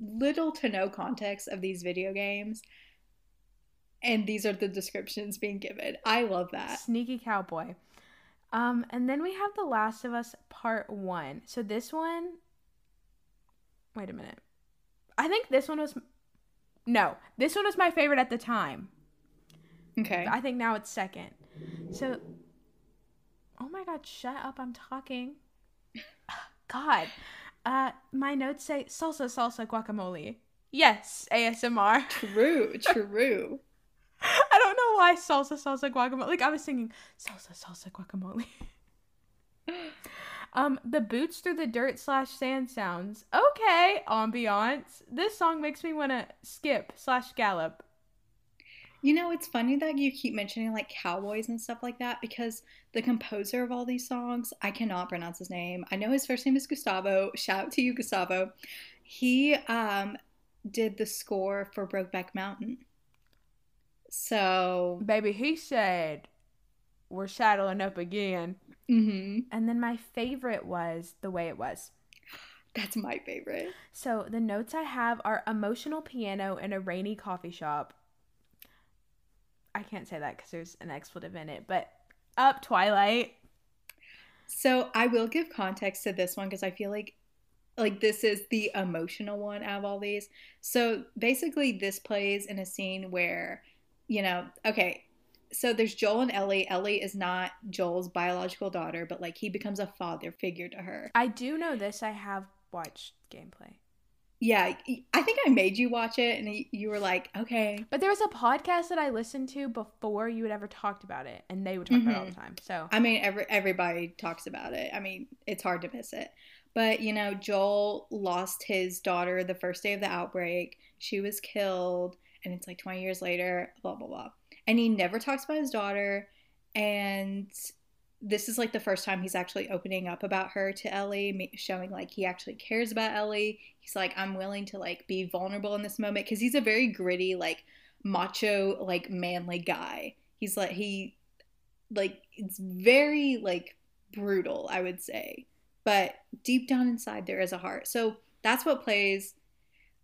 little to no context of these video games and these are the descriptions being given. I love that. Sneaky cowboy. Um, and then we have The Last of Us Part One. So this one, wait a minute. I think this one was, no, this one was my favorite at the time. Okay. I think now it's second. So, oh my God, shut up! I'm talking. <laughs> God, uh, my notes say salsa, salsa, guacamole. Yes, ASMR. True, true. Why salsa, salsa, guacamole. Like I was singing salsa, salsa, guacamole. <laughs> um, the boots through the dirt slash sand sounds. Okay, ambiance. This song makes me want to skip slash gallop. You know, it's funny that you keep mentioning like cowboys and stuff like that because the composer of all these songs, I cannot pronounce his name. I know his first name is Gustavo. Shout out to you, Gustavo. He um did the score for Brokeback Mountain. So Baby, he said, we're saddling up again. Mm-hmm. And then my favorite was The Way It Was. That's my favorite. So the notes I have are emotional piano in a rainy coffee shop. I can't say that because there's an expletive in it, but up Twilight. So I will give context to this one because I feel like like this is the emotional one out of all these. So basically this plays in a scene where, you know, okay, so there's Joel and Ellie. Ellie is not Joel's biological daughter, but like he becomes a father figure to her. I do know this. I have watched gameplay. Yeah, I think I made you watch it and you were like, okay. But there was a podcast that I listened to before you had ever talked about it, and they would talk about it all the mm-hmm. time. So I mean, every everybody talks about it. I mean, it's hard to miss it. But you know, Joel lost his daughter the first day of the outbreak. She was killed, and it's like 20 years later. Blah blah blah. And he never talks about his daughter. And this is like the first time he's actually opening up about her to Ellie, showing like he actually cares about Ellie. He's like, I'm willing to like be vulnerable in this moment because he's a very gritty, like macho, like manly guy. He's like he, like it's very like brutal, I would say, but deep down inside there is a heart. So that's what plays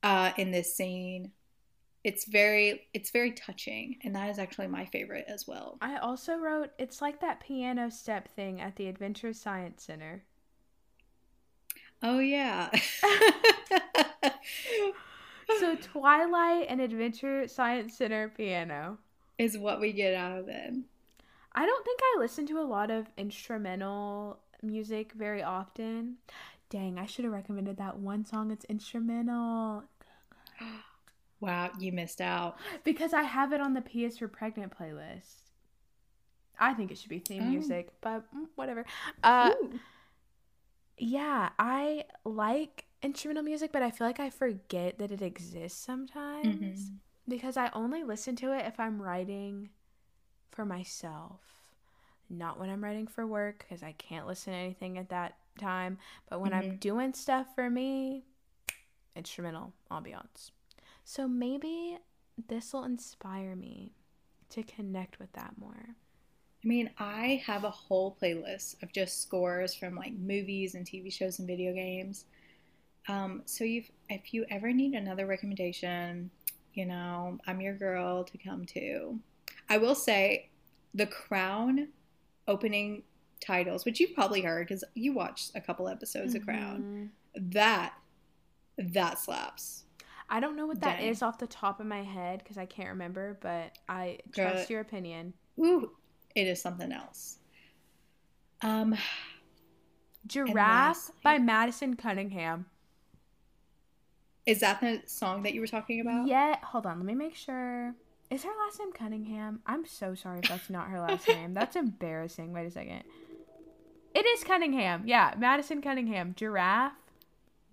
uh, in this scene it's very it's very touching and that is actually my favorite as well I also wrote it's like that piano step thing at the Adventure Science Center. oh yeah <laughs> So <laughs> Twilight and Adventure Science Center piano. is what we get out of it I don't think I listen to a lot of instrumental music very often. Dang, I should have recommended that one song it's instrumental. <gasps> <gasps> <gasps> wow you missed out Because I have it on the PS for Pregnant playlist. I think it should be theme Oh. music, but mm, whatever. Uh, Ooh. yeah, I like instrumental music, but I feel like I forget that it exists sometimes Mhm. because I only listen to it if I'm writing for myself. Not when I'm writing for work because I can't listen to anything at that time, but when I'm Mhm. doing stuff for me, instrumental ambiance. So maybe this will inspire me to connect with that more. I mean, I have a whole playlist of just scores from like movies and TV shows and video games. Um, so you, if you ever need another recommendation, you know, I'm your girl to come to. I will say, The Crown opening titles, which you've probably heard because you watched a couple episodes of Crown. Mhm. That that slaps. I don't know what that is Dang. off the top of my head because I can't remember, but I Girl, trust your opinion. Ooh, it is something else. Um, Giraffe by Madison Cunningham. is that the song that you were talking about? Yeah, hold on, let me make sure. Is her last name Cunningham? I'm so sorry if that's not her last <laughs> name. That's embarrassing. Wait a second. It is Cunningham. Yeah, Madison Cunningham. Giraffe.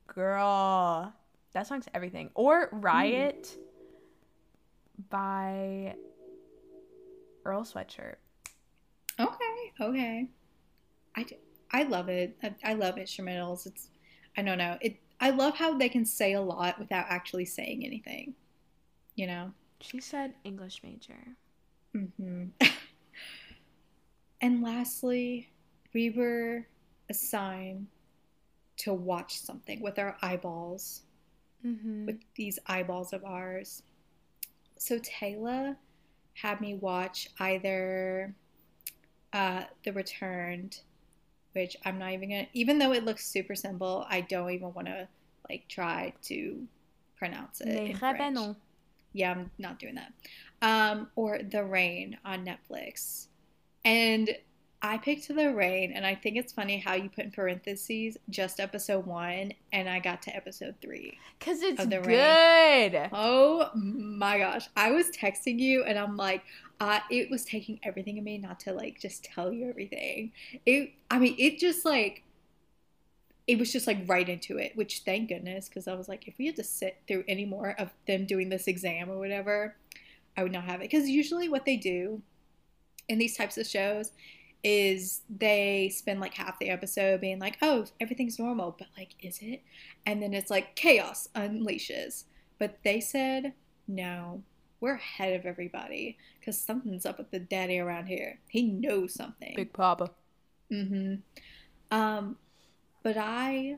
Girl. That song's everything. Or Riot by Earl Sweatshirt. Okay, okay. I, I love it. I, I love instrumentals. It's I don't know. It I love how they can say a lot without actually saying anything. You know. She said English major. hmm <laughs> and lastly, we were assigned to watch something with our eyeballs, Mm-hmm. with these eyeballs of ours. So Taylor had me watch either uh, The Returned, which I'm not even gonna, even though it looks super simple, I don't even want to like try to pronounce it. Les in French. Yeah, I'm not doing that. Um, or The Rain on Netflix. And I picked The Rain, and I think it's funny how you put in parentheses just episode one, and I got to episode three. Cause it's Of the good. Oh my gosh. I was texting you, and I'm like, uh, it was taking everything in me not to like just tell you everything. It, I mean, it just like, it was just like right into it, which thank goodness, because I was like, if we had to sit through any more of them doing this exam or whatever, I would not have it. Because usually what they do in these types of shows is they spend like half the episode being like, oh, everything's normal, but like, is it? And then it's like chaos unleashes. But they said, no, we're ahead of everybody because something's up with the daddy around here. He knows something. Big Papa. Mm-hmm. Um, but I,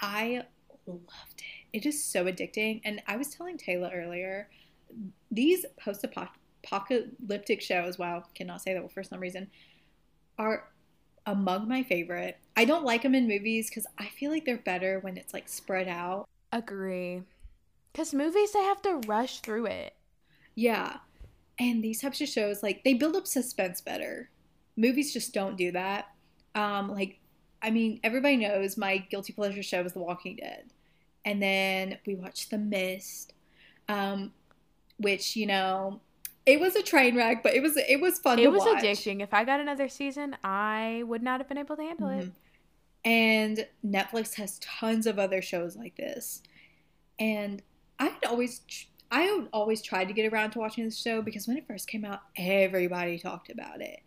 I loved it. It is so addicting. And I was telling Taylor earlier, these post-apocalyptic shows, wow, cannot say that for some reason, are among my favorite. I don't like them in movies because I feel like they're better when it's like spread out. Agree. Because movies, they have to rush through it. Yeah. And these types of shows, like, they build up suspense better. Movies just don't do that. Um, like, I mean, everybody knows my guilty pleasure show is The Walking Dead. And then we watched The Mist, um, which, you know, it was a train wreck, but it was it was fun. It was watch. addicting. If I got another season, I would not have been able to handle mm-hmm. it. And Netflix has tons of other shows like this. And I had always I had always tried to get around to watching this show because when it first came out, everybody talked about it.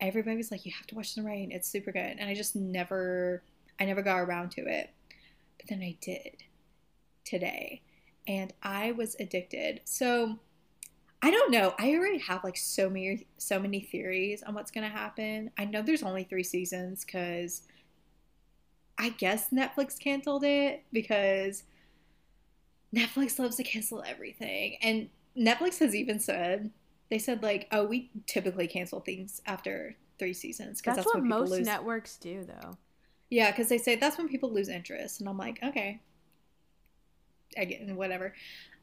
Everybody was like, "You have to watch The Rain. It's super good." And I just never I never got around to it. But then I did today, and I was addicted. So I don't know. I already have like so many so many theories on what's going to happen. I know there's only 3 seasons cuz I guess Netflix canceled it because Netflix loves to cancel everything. And Netflix has even said they said like, "Oh, we typically cancel things after 3 seasons because that's, that's, what most lose. networks do though." Yeah, cuz they say that's when people lose interest and I'm like, "Okay." Again, whatever.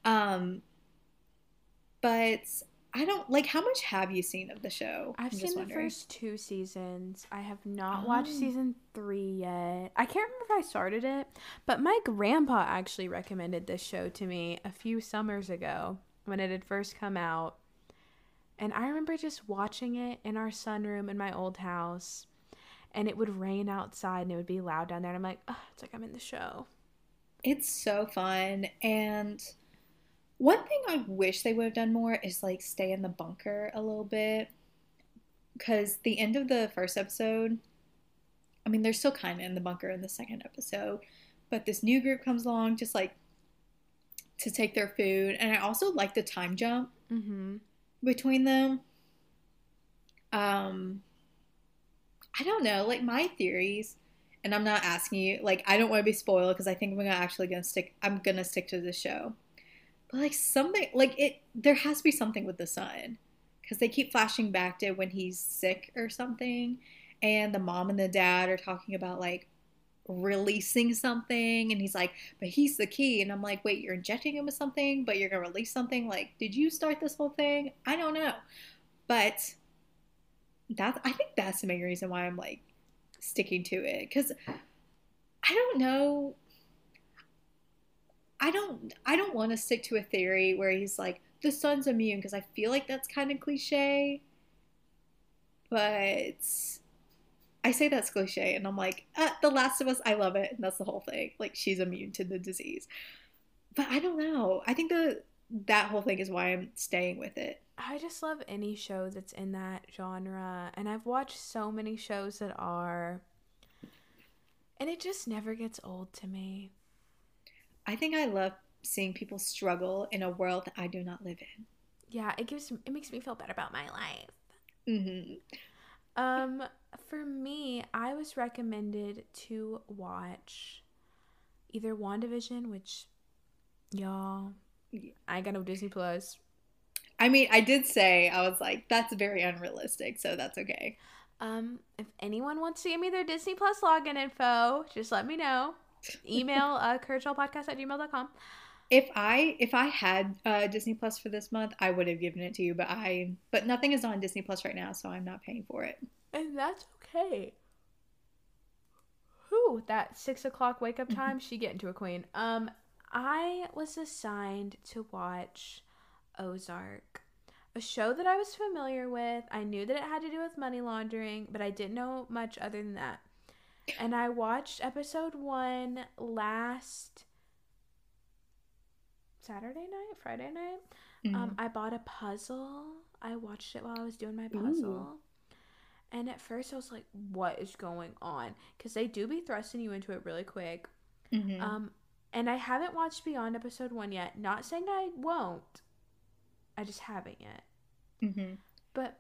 Um but I don't like how much have you seen of the show? I've seen the first two seasons. I have not oh. watched season three yet. I can't remember if I started it, but my grandpa actually recommended this show to me a few summers ago when it had first come out. And I remember just watching it in our sunroom in my old house. And it would rain outside and it would be loud down there. And I'm like, oh, it's like I'm in the show. It's so fun. And one thing I wish they would have done more is like stay in the bunker a little bit. Because the end of the first episode, I mean, they're still kind of in the bunker in the second episode, but this new group comes along just like to take their food. And I also like the time jump mm-hmm. between them. Um, I don't know, like my theories, and I'm not asking you, like, I don't want to be spoiled because I think I'm gonna actually gonna stick, I'm gonna stick to the show but like something like it there has to be something with the son because they keep flashing back to when he's sick or something and the mom and the dad are talking about like releasing something and he's like but he's the key and i'm like wait you're injecting him with something but you're gonna release something? Like did you start this whole thing? I don't know. But that's i think that's the main reason why i'm like sticking to it because i don't know I don't I don't want to stick to a theory where he's like the son's immune because I feel like that's kind of cliche. But I say that's cliche and I'm like, uh, The Last of Us, I love it, and that's the whole thing. Like she's immune to the disease. But I don't know. I think the that whole thing is why I'm staying with it. I just love any show that's in that genre, and I've watched so many shows that are, and it just never gets old to me. I think I love seeing people struggle in a world that I do not live in. Yeah, it gives it makes me feel better about my life. Mm-hmm. Um, for me, I was recommended to watch either WandaVision, which y'all, I got no Disney Plus. I mean, I did say I was like, that's very unrealistic, so that's okay. Um, if anyone wants to give me their Disney Plus login info, just let me know email uh, couragehallpodcast at gmail.com. If I if I had uh, Disney Plus for this month, I would have given it to you, but I but nothing is on Disney Plus right now, so I'm not paying for it. And that's okay. Who that six o'clock wake up time? she get into a queen. Um, I was assigned to watch Ozark, a show that I was familiar with. I knew that it had to do with money laundering, but I didn't know much other than that and I watched episode one last Saturday night, Friday night. Um, mm-hmm. Um, I bought a puzzle. I watched it while I was doing my puzzle. Ooh. And at first, I was like, "What is going on?" Because they do be thrusting you into it really quick. Mm-hmm. Um, and I haven't watched beyond episode one yet. Not saying I won't. I just haven't yet. Mm-hmm. But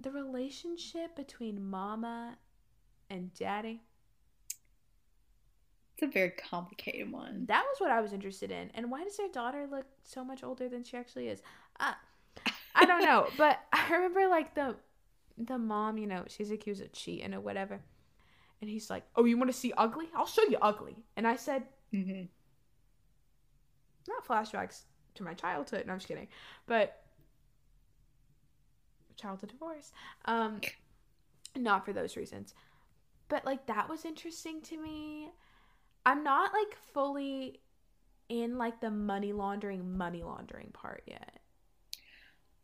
the relationship between mama and daddy, It's a very complicated one. that was what I was interested in. And why does their daughter look so much older than she actually is? Uh, I don't know, <laughs> but I remember like the the mom, you know, she's accused of cheating or whatever. And he's like, "Oh, you want to see ugly? I'll show you ugly." And I said, Mm-hmm. not flashbacks to my childhood. No, I'm just kidding. But childhood divorce. Um, <laughs> not for those reasons. But like that was interesting to me. I'm not like fully in like the money laundering, money laundering part yet.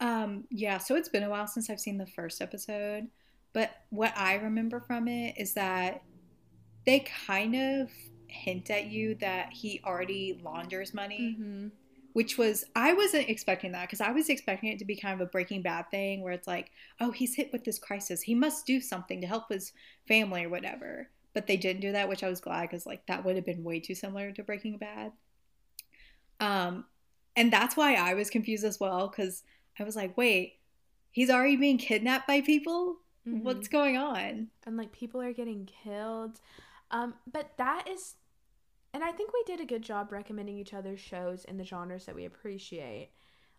Um, yeah, so it's been a while since I've seen the first episode, but what I remember from it is that they kind of hint at you that he already launders money, Mm-hmm. Which was I wasn't expecting that because I was expecting it to be kind of a Breaking Bad thing where it's like, oh, he's hit with this crisis, he must do something to help his family or whatever. But they didn't do that, which I was glad because like that would have been way too similar to Breaking Bad. Um, and that's why I was confused as well because I was like, wait, he's already being kidnapped by people? Mm-hmm. What's going on? and like people are getting killed. Um, but that is, and I think we did a good job recommending each other's shows in the genres that we appreciate,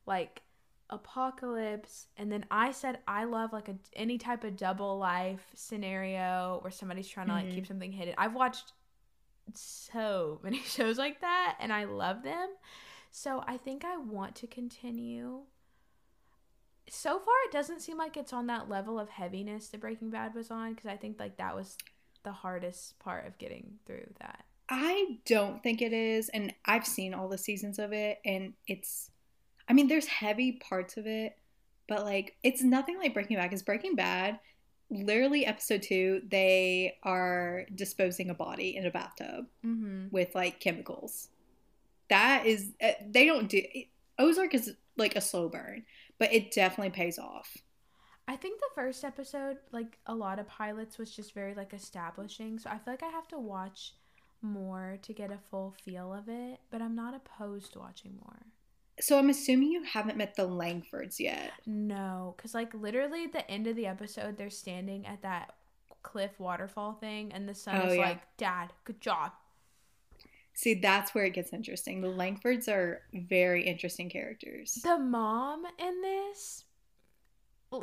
like apocalypse. And then I said I love like a any type of double life scenario where somebody's trying to like Mhm. keep something hidden. I've watched so <laughs> many shows like that, and I love them. So I think I want to continue. So far, it doesn't seem like it's on that level of heaviness that Breaking Bad was on because I think like that was the hardest part of getting through that. I don't think it is, and I've seen all the seasons of it, and it's, I mean, there's heavy parts of it, but like it's nothing like Breaking Bad. Because Breaking Bad, literally episode two, they are disposing a body in a bathtub Mm-hmm. with like chemicals. That is, eh, they don't do. Ozark is like a slow burn, but it definitely pays off. I think the first episode, like a lot of pilots, was just very like establishing. So I feel like I have to watch more to get a full feel of it, but I'm not opposed to watching more. So I'm assuming you haven't met the Langfords yet. No, because like literally at the end of the episode, they're standing at that cliff waterfall thing, and the son Oh, is yeah. like, "Dad, good job." See, that's where it gets interesting. The Langfords are very interesting characters. The mom in this,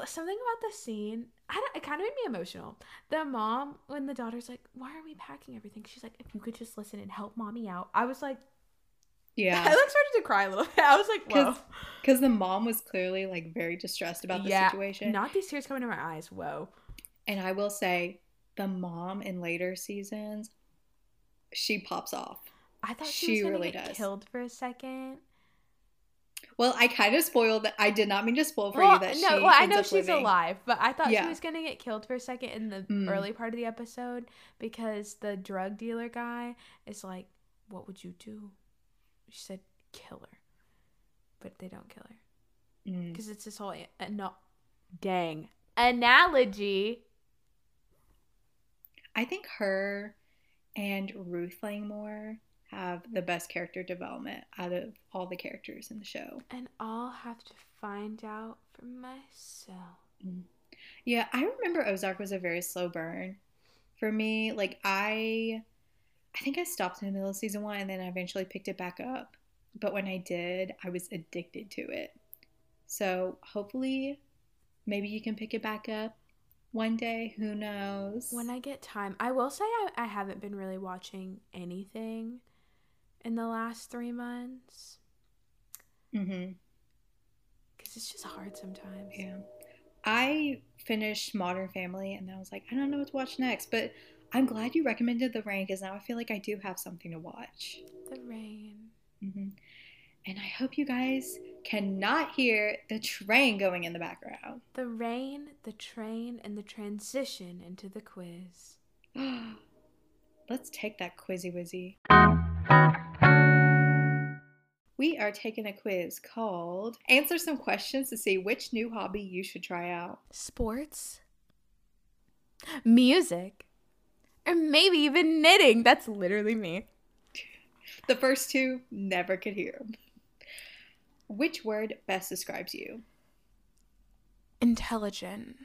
something about the scene, it kind of made me emotional. The mom, when the daughter's like, "Why are we packing everything?" She's like, "If you could just listen and help mommy out," I was like, "Yeah." <laughs> I like started to cry a little bit. I was like, "Whoa." 'Cause Because the mom was clearly like very distressed about the Yeah, situation. Not these tears coming to my eyes. Whoa. and I will say, the mom in later seasons, she pops off. I thought she, She really does. killed for a second. Well, I kind of spoiled that. I did not mean to spoil for well, you that no, she. well, I know she's living. alive, but I thought she was gonna get killed for a second in the Mm. early part of the episode because the drug dealer guy is like, "What would you do?" She said, "Kill her," but they don't kill her Mm. because it's this whole uh, no, dang analogy. I think her and Ruth Langmore have the best character development out of all the characters in the show. And I'll have to find out for myself. Yeah, I remember Ozark was a very slow burn for me. Like I I think I stopped in the middle of season 1 and then I eventually picked it back up. But when I did, I was addicted to it. So, hopefully maybe you can pick it back up one day, who knows. When I get time, I will say I, I haven't been really watching anything in the last three months Mhm. because it's just hard sometimes. Yeah. I finished Modern Family and then I was like, I don't know what to watch next, but I'm glad you recommended The Rain because now I feel like I do have something to watch. The rain. hmm And I hope you guys cannot hear the train going in the background. The rain, the train, and the transition into the quiz. <gasps> Let's take that quizzy wizzy. We are taking a quiz called Answer Some Questions to see which new hobby you should try out. Sports, music, or maybe even knitting. That's literally me. <laughs> The first two, never could hear. Which word best describes you? Intelligent.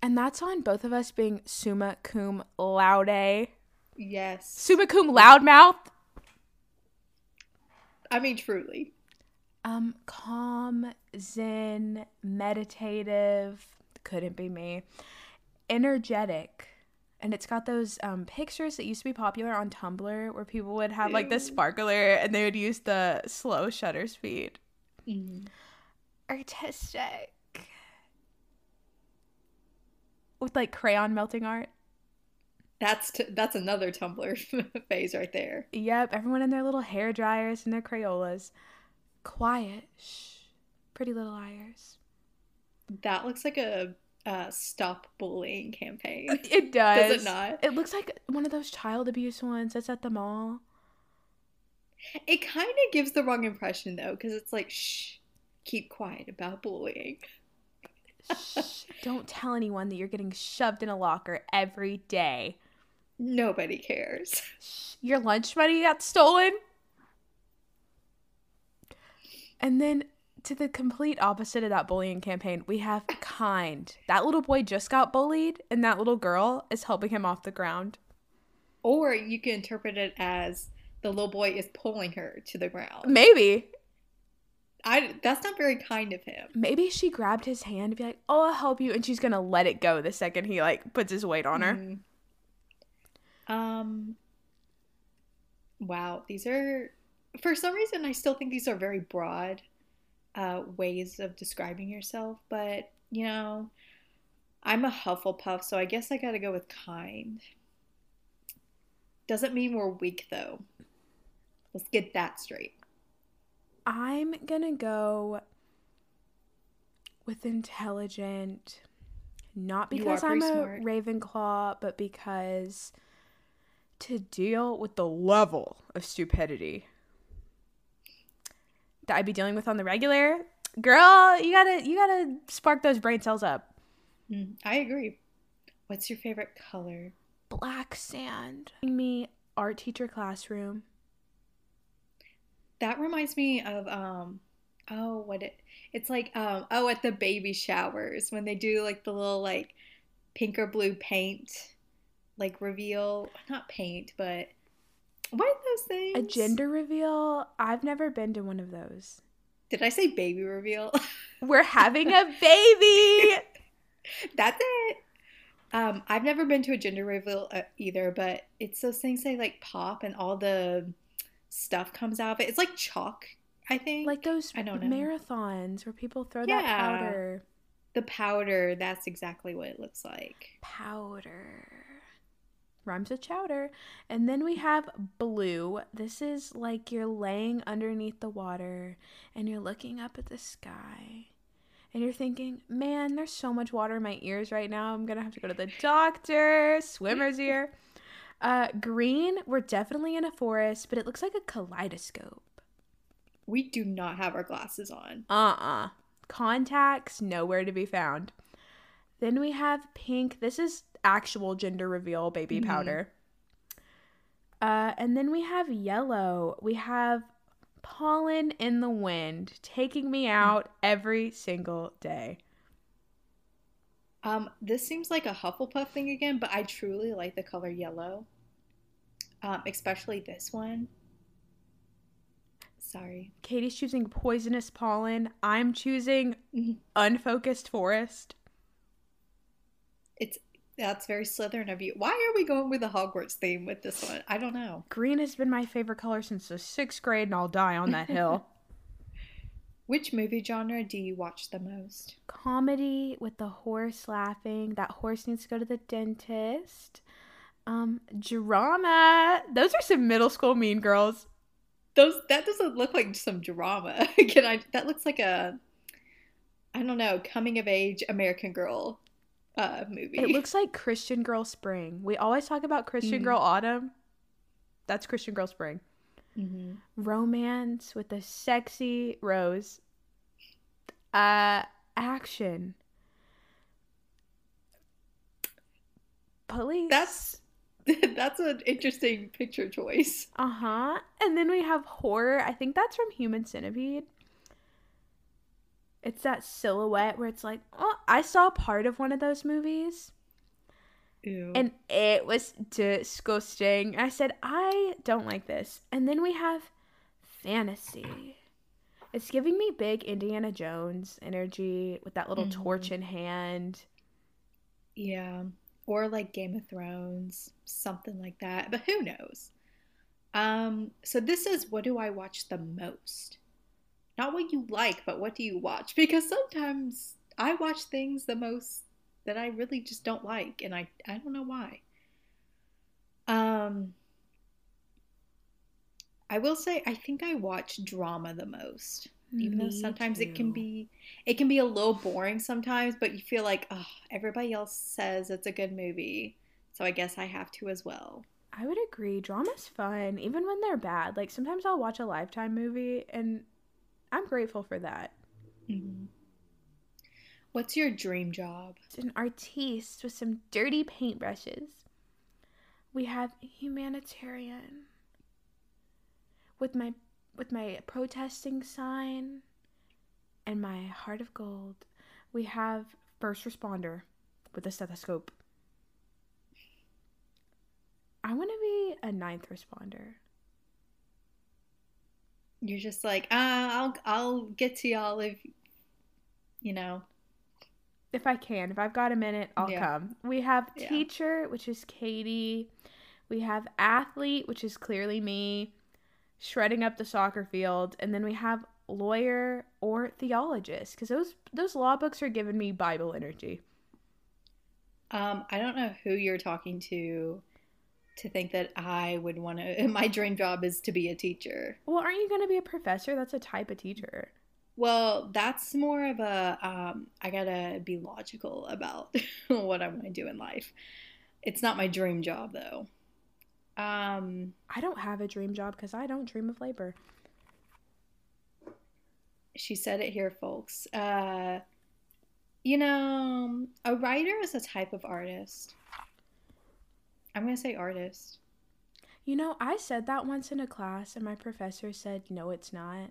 And that's on both of us being summa cum laude. Yes. Summa cum loudmouth. I mean, truly. Um, calm, zen, meditative. Couldn't be me. Energetic. And it's got those um, pictures that used to be popular on Tumblr where people would have like the sparkler and they would use the slow shutter speed. Mm. Artistic. With like crayon melting art. That's t- that's another Tumblr <laughs> phase right there. Yep, everyone in their little hair dryers and their Crayolas. Quiet. Shh. Pretty little liars. That looks like a uh, stop bullying campaign. <laughs> It does. Does it not? It looks like one of those child abuse ones that's at the mall. It kind of gives the wrong impression though, because it's like, shh, keep quiet about bullying. Shh. Don't tell anyone that you're getting shoved in a locker every day. Nobody cares. Your lunch money got stolen. And then to the complete opposite of that bullying campaign, we have kind. That little boy just got bullied, and that little girl is helping him off the ground. Or you can interpret it as the little boy is pulling her to the ground. Maybe. I that's not very kind of him. Maybe she grabbed his hand to be like, "Oh, I'll help you," and she's gonna let it go the second he like puts his weight on her. Mhm. Um. Wow, these are for some reason I still think these are very broad uh, ways of describing yourself, but you know, I'm a Hufflepuff, so I guess I got to go with kind. Doesn't mean we're weak though. Let's get that straight. I'm gonna go with intelligent, not because I'm pretty a. Ravenclaw, but because to deal with the level of stupidity that I'd be dealing with on the regular, girl, you gotta you gotta spark those brain cells up. Mm, I agree. What's your favorite color? Black sand. Me art teacher classroom. That reminds me of um oh what it it's like um oh at the baby showers when they do like the little like pink or blue paint like reveal not paint but what are those things? A gender reveal. I've never been to one of those. Did I say baby reveal? <laughs> We're having a baby. <laughs> That's it. Um, I've never been to a gender reveal uh, either, but it's those things they like pop and all the stuff comes out of it. It's like chalk, I think. like those I don't know. marathons where people throw that powder. the powder. That's exactly what it looks like. Powder. Rhymes with chowder. And then we have blue. This is like you're laying underneath the water and you're looking up at the sky. And you're thinking, man, there's so much water in my ears right now. I'm going to have to go to the doctor. Swimmer's ear. Uh, green, we're definitely in a forest, but it looks like a kaleidoscope. We do not have our glasses on. Uh uh Contacts, nowhere to be found. Then we have pink. This is actual gender reveal baby Mhm. powder. Uh, and then we have yellow. We have pollen in the wind taking me out every single day. Um, this seems like a Hufflepuff thing again, but I truly like the color yellow. Um, especially this one. Sorry. Katie's choosing poisonous pollen. I'm choosing Mhm. unfocused forest. It's that's very Slytherin of you. Why are we going with the Hogwarts theme with this one? I don't know. Green has been my favorite color since the sixth grade, and I'll die on that hill. <laughs> Which movie genre do you watch the most? comedy with the horse laughing. That horse needs to go to the dentist. Um, drama. Those are some middle school mean girls. Those that doesn't look like some drama. <laughs> Can I? That looks like a, I don't know, coming of age American Girl, uh, movie. It looks like Christian Girl Spring. We always talk about Christian Mm. Girl Autumn. That's Christian Girl Spring. hmm Romance with a sexy rose. Uh, action. Police. That's <laughs> that's an interesting picture choice. Uh huh. And then we have horror. I think that's from Human Centipede. It's that silhouette where it's like, oh, I saw part of one of those movies Ew. and it was disgusting. I said, I don't like this. And then we have fantasy. It's giving me big Indiana Jones energy with that little Mhm. torch in hand. yeah. Or like Game of Thrones, something like that. But who knows? Um, so this is what do I watch the most? Not what you like, but what do you watch? <laughs> Because sometimes I watch things the most that I really just don't like, and I I don't know why. Um, I will say I think I watch drama the most. Even though Me sometimes it can be it can be a little boring sometimes, but you feel like, oh, everybody else says it's a good movie. So I guess I have to as well. I would agree. Drama's fun, even when they're bad. Like sometimes I'll watch a Lifetime movie, and I'm grateful for that. Mhm. What's your dream job? An artiste with some dirty paintbrushes. We have humanitarian with my with my protesting sign and my heart of gold. We have first responder with a stethoscope. I want to be a ninth responder. You're just like, uh, I'll I'll get to y'all if you know. If I can, if I've got a minute, I'll Yeah. come. We have Yeah. teacher, which is Katie. We have athlete, which is clearly me, shredding up the soccer field, and then we have lawyer or theologist because those those law books are giving me Bible energy. Um, I don't know who you're talking to to think that I would want to <laughs> my dream job is to be a teacher. Well, aren't you going to be a professor? That's a type of teacher. Well, that's more of a um, I gotta be logical about <laughs> what I want to do in life. It's not my dream job though. Um, I don't have a dream job because I don't dream of labor. she said it here, folks. Uh, you know, a writer is a type of artist. I'm gonna say artist. You know, I said that once in a class, and my professor said, no, it's not.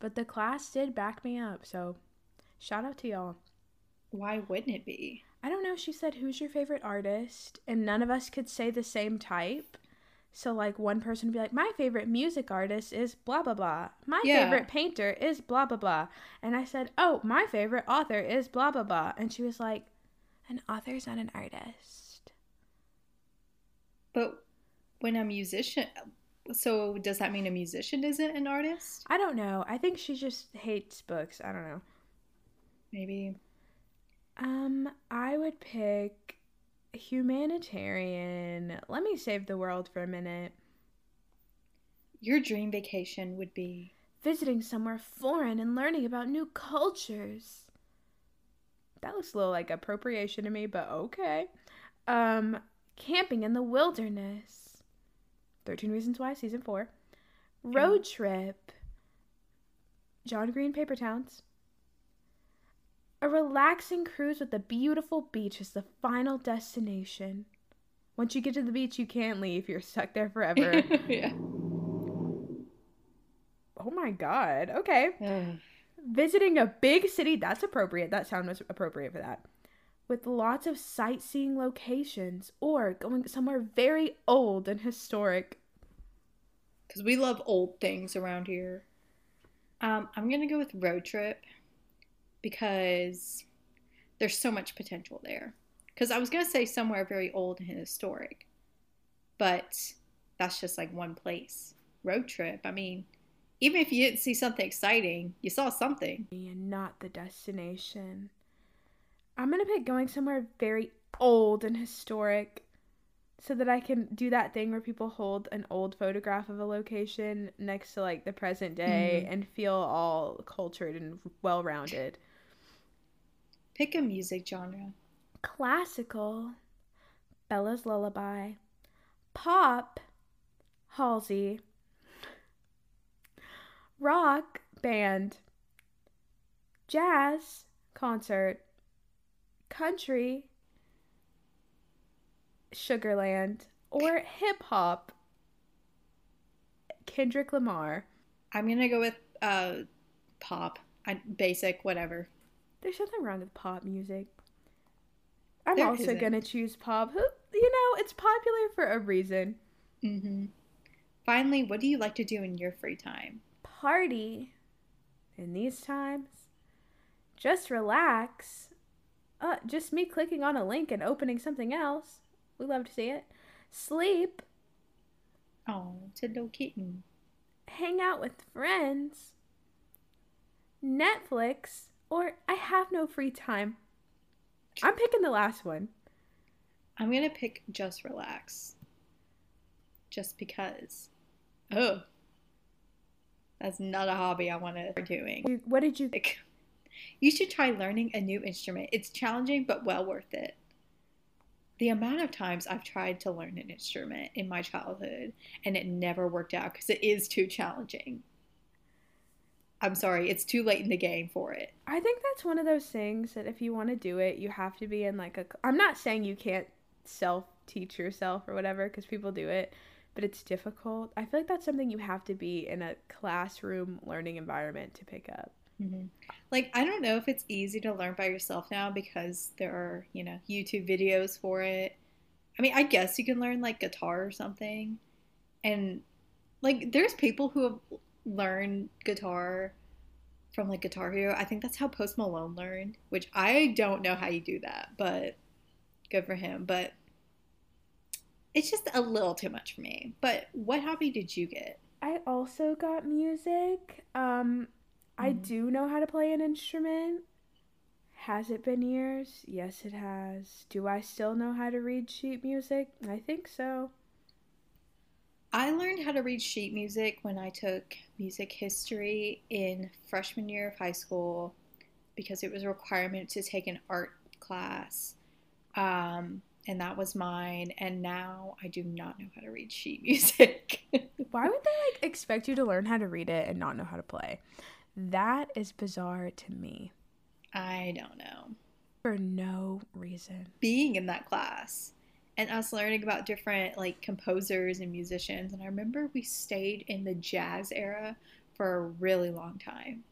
But the class did back me up, so shout out to y'all. Why wouldn't it be? I don't know. She said, Who's your favorite artist? And none of us could say the same type. So, like, one person would be like, My favorite music artist is blah, blah, blah. My Yeah. favorite painter is blah, blah, blah. And I said, Oh, my favorite author is blah, blah, blah. And she was like, An author's not an artist. But when a musician, so does that mean a musician isn't an artist? I don't know. I think she just hates books. I don't know. Maybe. Um, I would pick humanitarian. Let me save the world for a minute. Your dream vacation would be visiting somewhere foreign and learning about new cultures. That looks a little like appropriation to me, but okay. Um, camping in the wilderness. 13 Reasons Why, season 4. Road trip. John Green Paper Towns. A relaxing cruise with a beautiful beach is the final destination. Once you get to the beach, you can't leave. You're stuck there forever. <laughs> yeah. oh my god. Okay. <sighs> Visiting a big city, that's appropriate. That sound was appropriate for that. With lots of sightseeing locations or going somewhere very old and historic. Because we love old things around here. Um, I'm gonna go with road trip because there's so much potential there. Because I was gonna say somewhere very old and historic, but that's just like one place. Road trip. I mean, even if you didn't see something exciting, you saw something. And not the destination. I'm gonna pick going somewhere very old and historic so that I can do that thing where people hold an old photograph of a location next to like the present day mm-hmm. and feel all cultured and well rounded. Pick a music genre. classical bella's lullaby pop halsey rock band jazz concert country sugarland or hip hop kendrick lamar I'm gonna go with uh, pop. I, basic, whatever. There's nothing wrong with pop music. I'm There also isn't. gonna choose pop. Who, you know, it's popular for a reason. hmm Finally, what do you like to do in your free time? Party. In these times, just relax. Uh, just me clicking on a link and opening something else. We love to see it. Sleep. Oh, to little kitten. hang out with friends, Netflix, or I have no free time. I'm picking the last one. I'm gonna pick just relax. Just because. Oh. That's not a hobby I want to doing. What did you? Like, You should try learning a new instrument. It's challenging but well worth it. The amount of times I've tried to learn an instrument in my childhood and it never worked out because it is too challenging. I'm sorry, it's too late in the game for it. I think that's one of those things that if you want to do it, you have to be in like a. I'm not saying you can't self teach yourself or whatever because people do it, but it's difficult. I feel like that's something you have to be in a classroom learning environment to pick up. Mhm. Like, I don't know if it's easy to learn by yourself now because there are, you know, YouTube videos for it. I mean, I guess you can learn like guitar or something. And like, there's people who have learned guitar from like Guitar Hero. I think that's how Post Malone learned, which I don't know how you do that, but good for him. But it's just a little too much for me. But what hobby did you get? I also got music. Um, I Mhm. do know how to play an instrument. Has it been years? Yes, it has. Do I still know how to read sheet music? I think so. I learned how to read sheet music when I took music history in freshman year of high school because it was a requirement to take an art class. Um, and that was mine. And now I do not know how to read sheet <laughs> music. Why would they like expect you to learn how to read it and not know how to play? That is bizarre to me I don't know. for no reason. Being in that class and us learning about different like composers and musicians. And I remember we stayed in the jazz era for a really long time.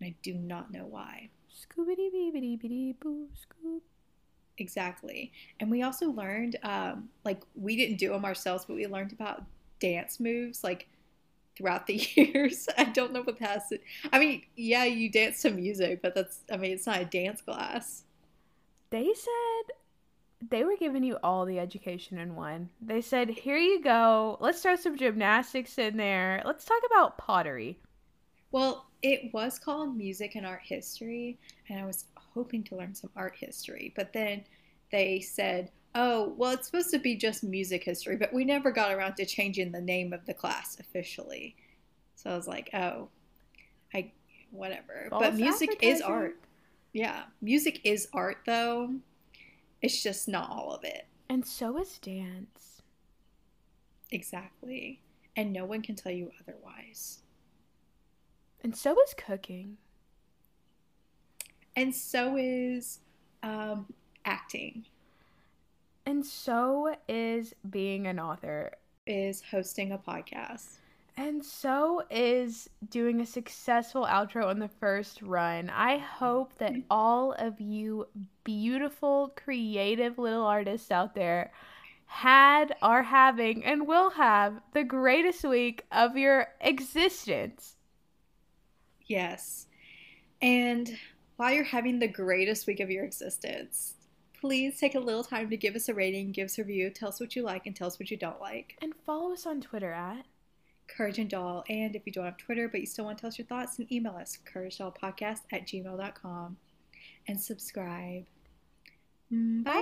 And I do not know why. Scoobity beebity boo scoop. Exactly. And we also learned, um, like, we didn't do them ourselves, but we learned about dance moves, like, throughout the <laughs> years. I don't know what that's. I mean, yeah, you dance to music, but that's, I mean, it's not a dance class. They said they were giving you all the education in one. They said, "Here you go. Let's throw some gymnastics in there. Let's talk about pottery." Well, it was called Music and Art History, and I was hoping to learn some art history, but then they said, oh, well, it's supposed to be just music history, but we never got around to changing the name of the class officially. So I was like, oh, I, whatever. but music is art. Yeah, music is art, though. It's just not all of it. And so is dance. Exactly. And no one can tell you otherwise. And so is cooking. And so is um, acting, And so is being an author. is hosting a podcast. And so is doing a successful outro on the first run. I hope that mm-hmm. all of you beautiful, creative little artists out there had, are having, and will have the greatest week of your existence. Yes. And while you're having the greatest week of your existence, please take a little time to give us a rating, give us a review, tell us what you like, and tell us what you don't like. And follow us on Twitter at. Courage and Doll. And if you don't have Twitter but you still want to tell us your thoughts, then email us, couragedollpodcast at gmail.com. And subscribe. Mm, Bye.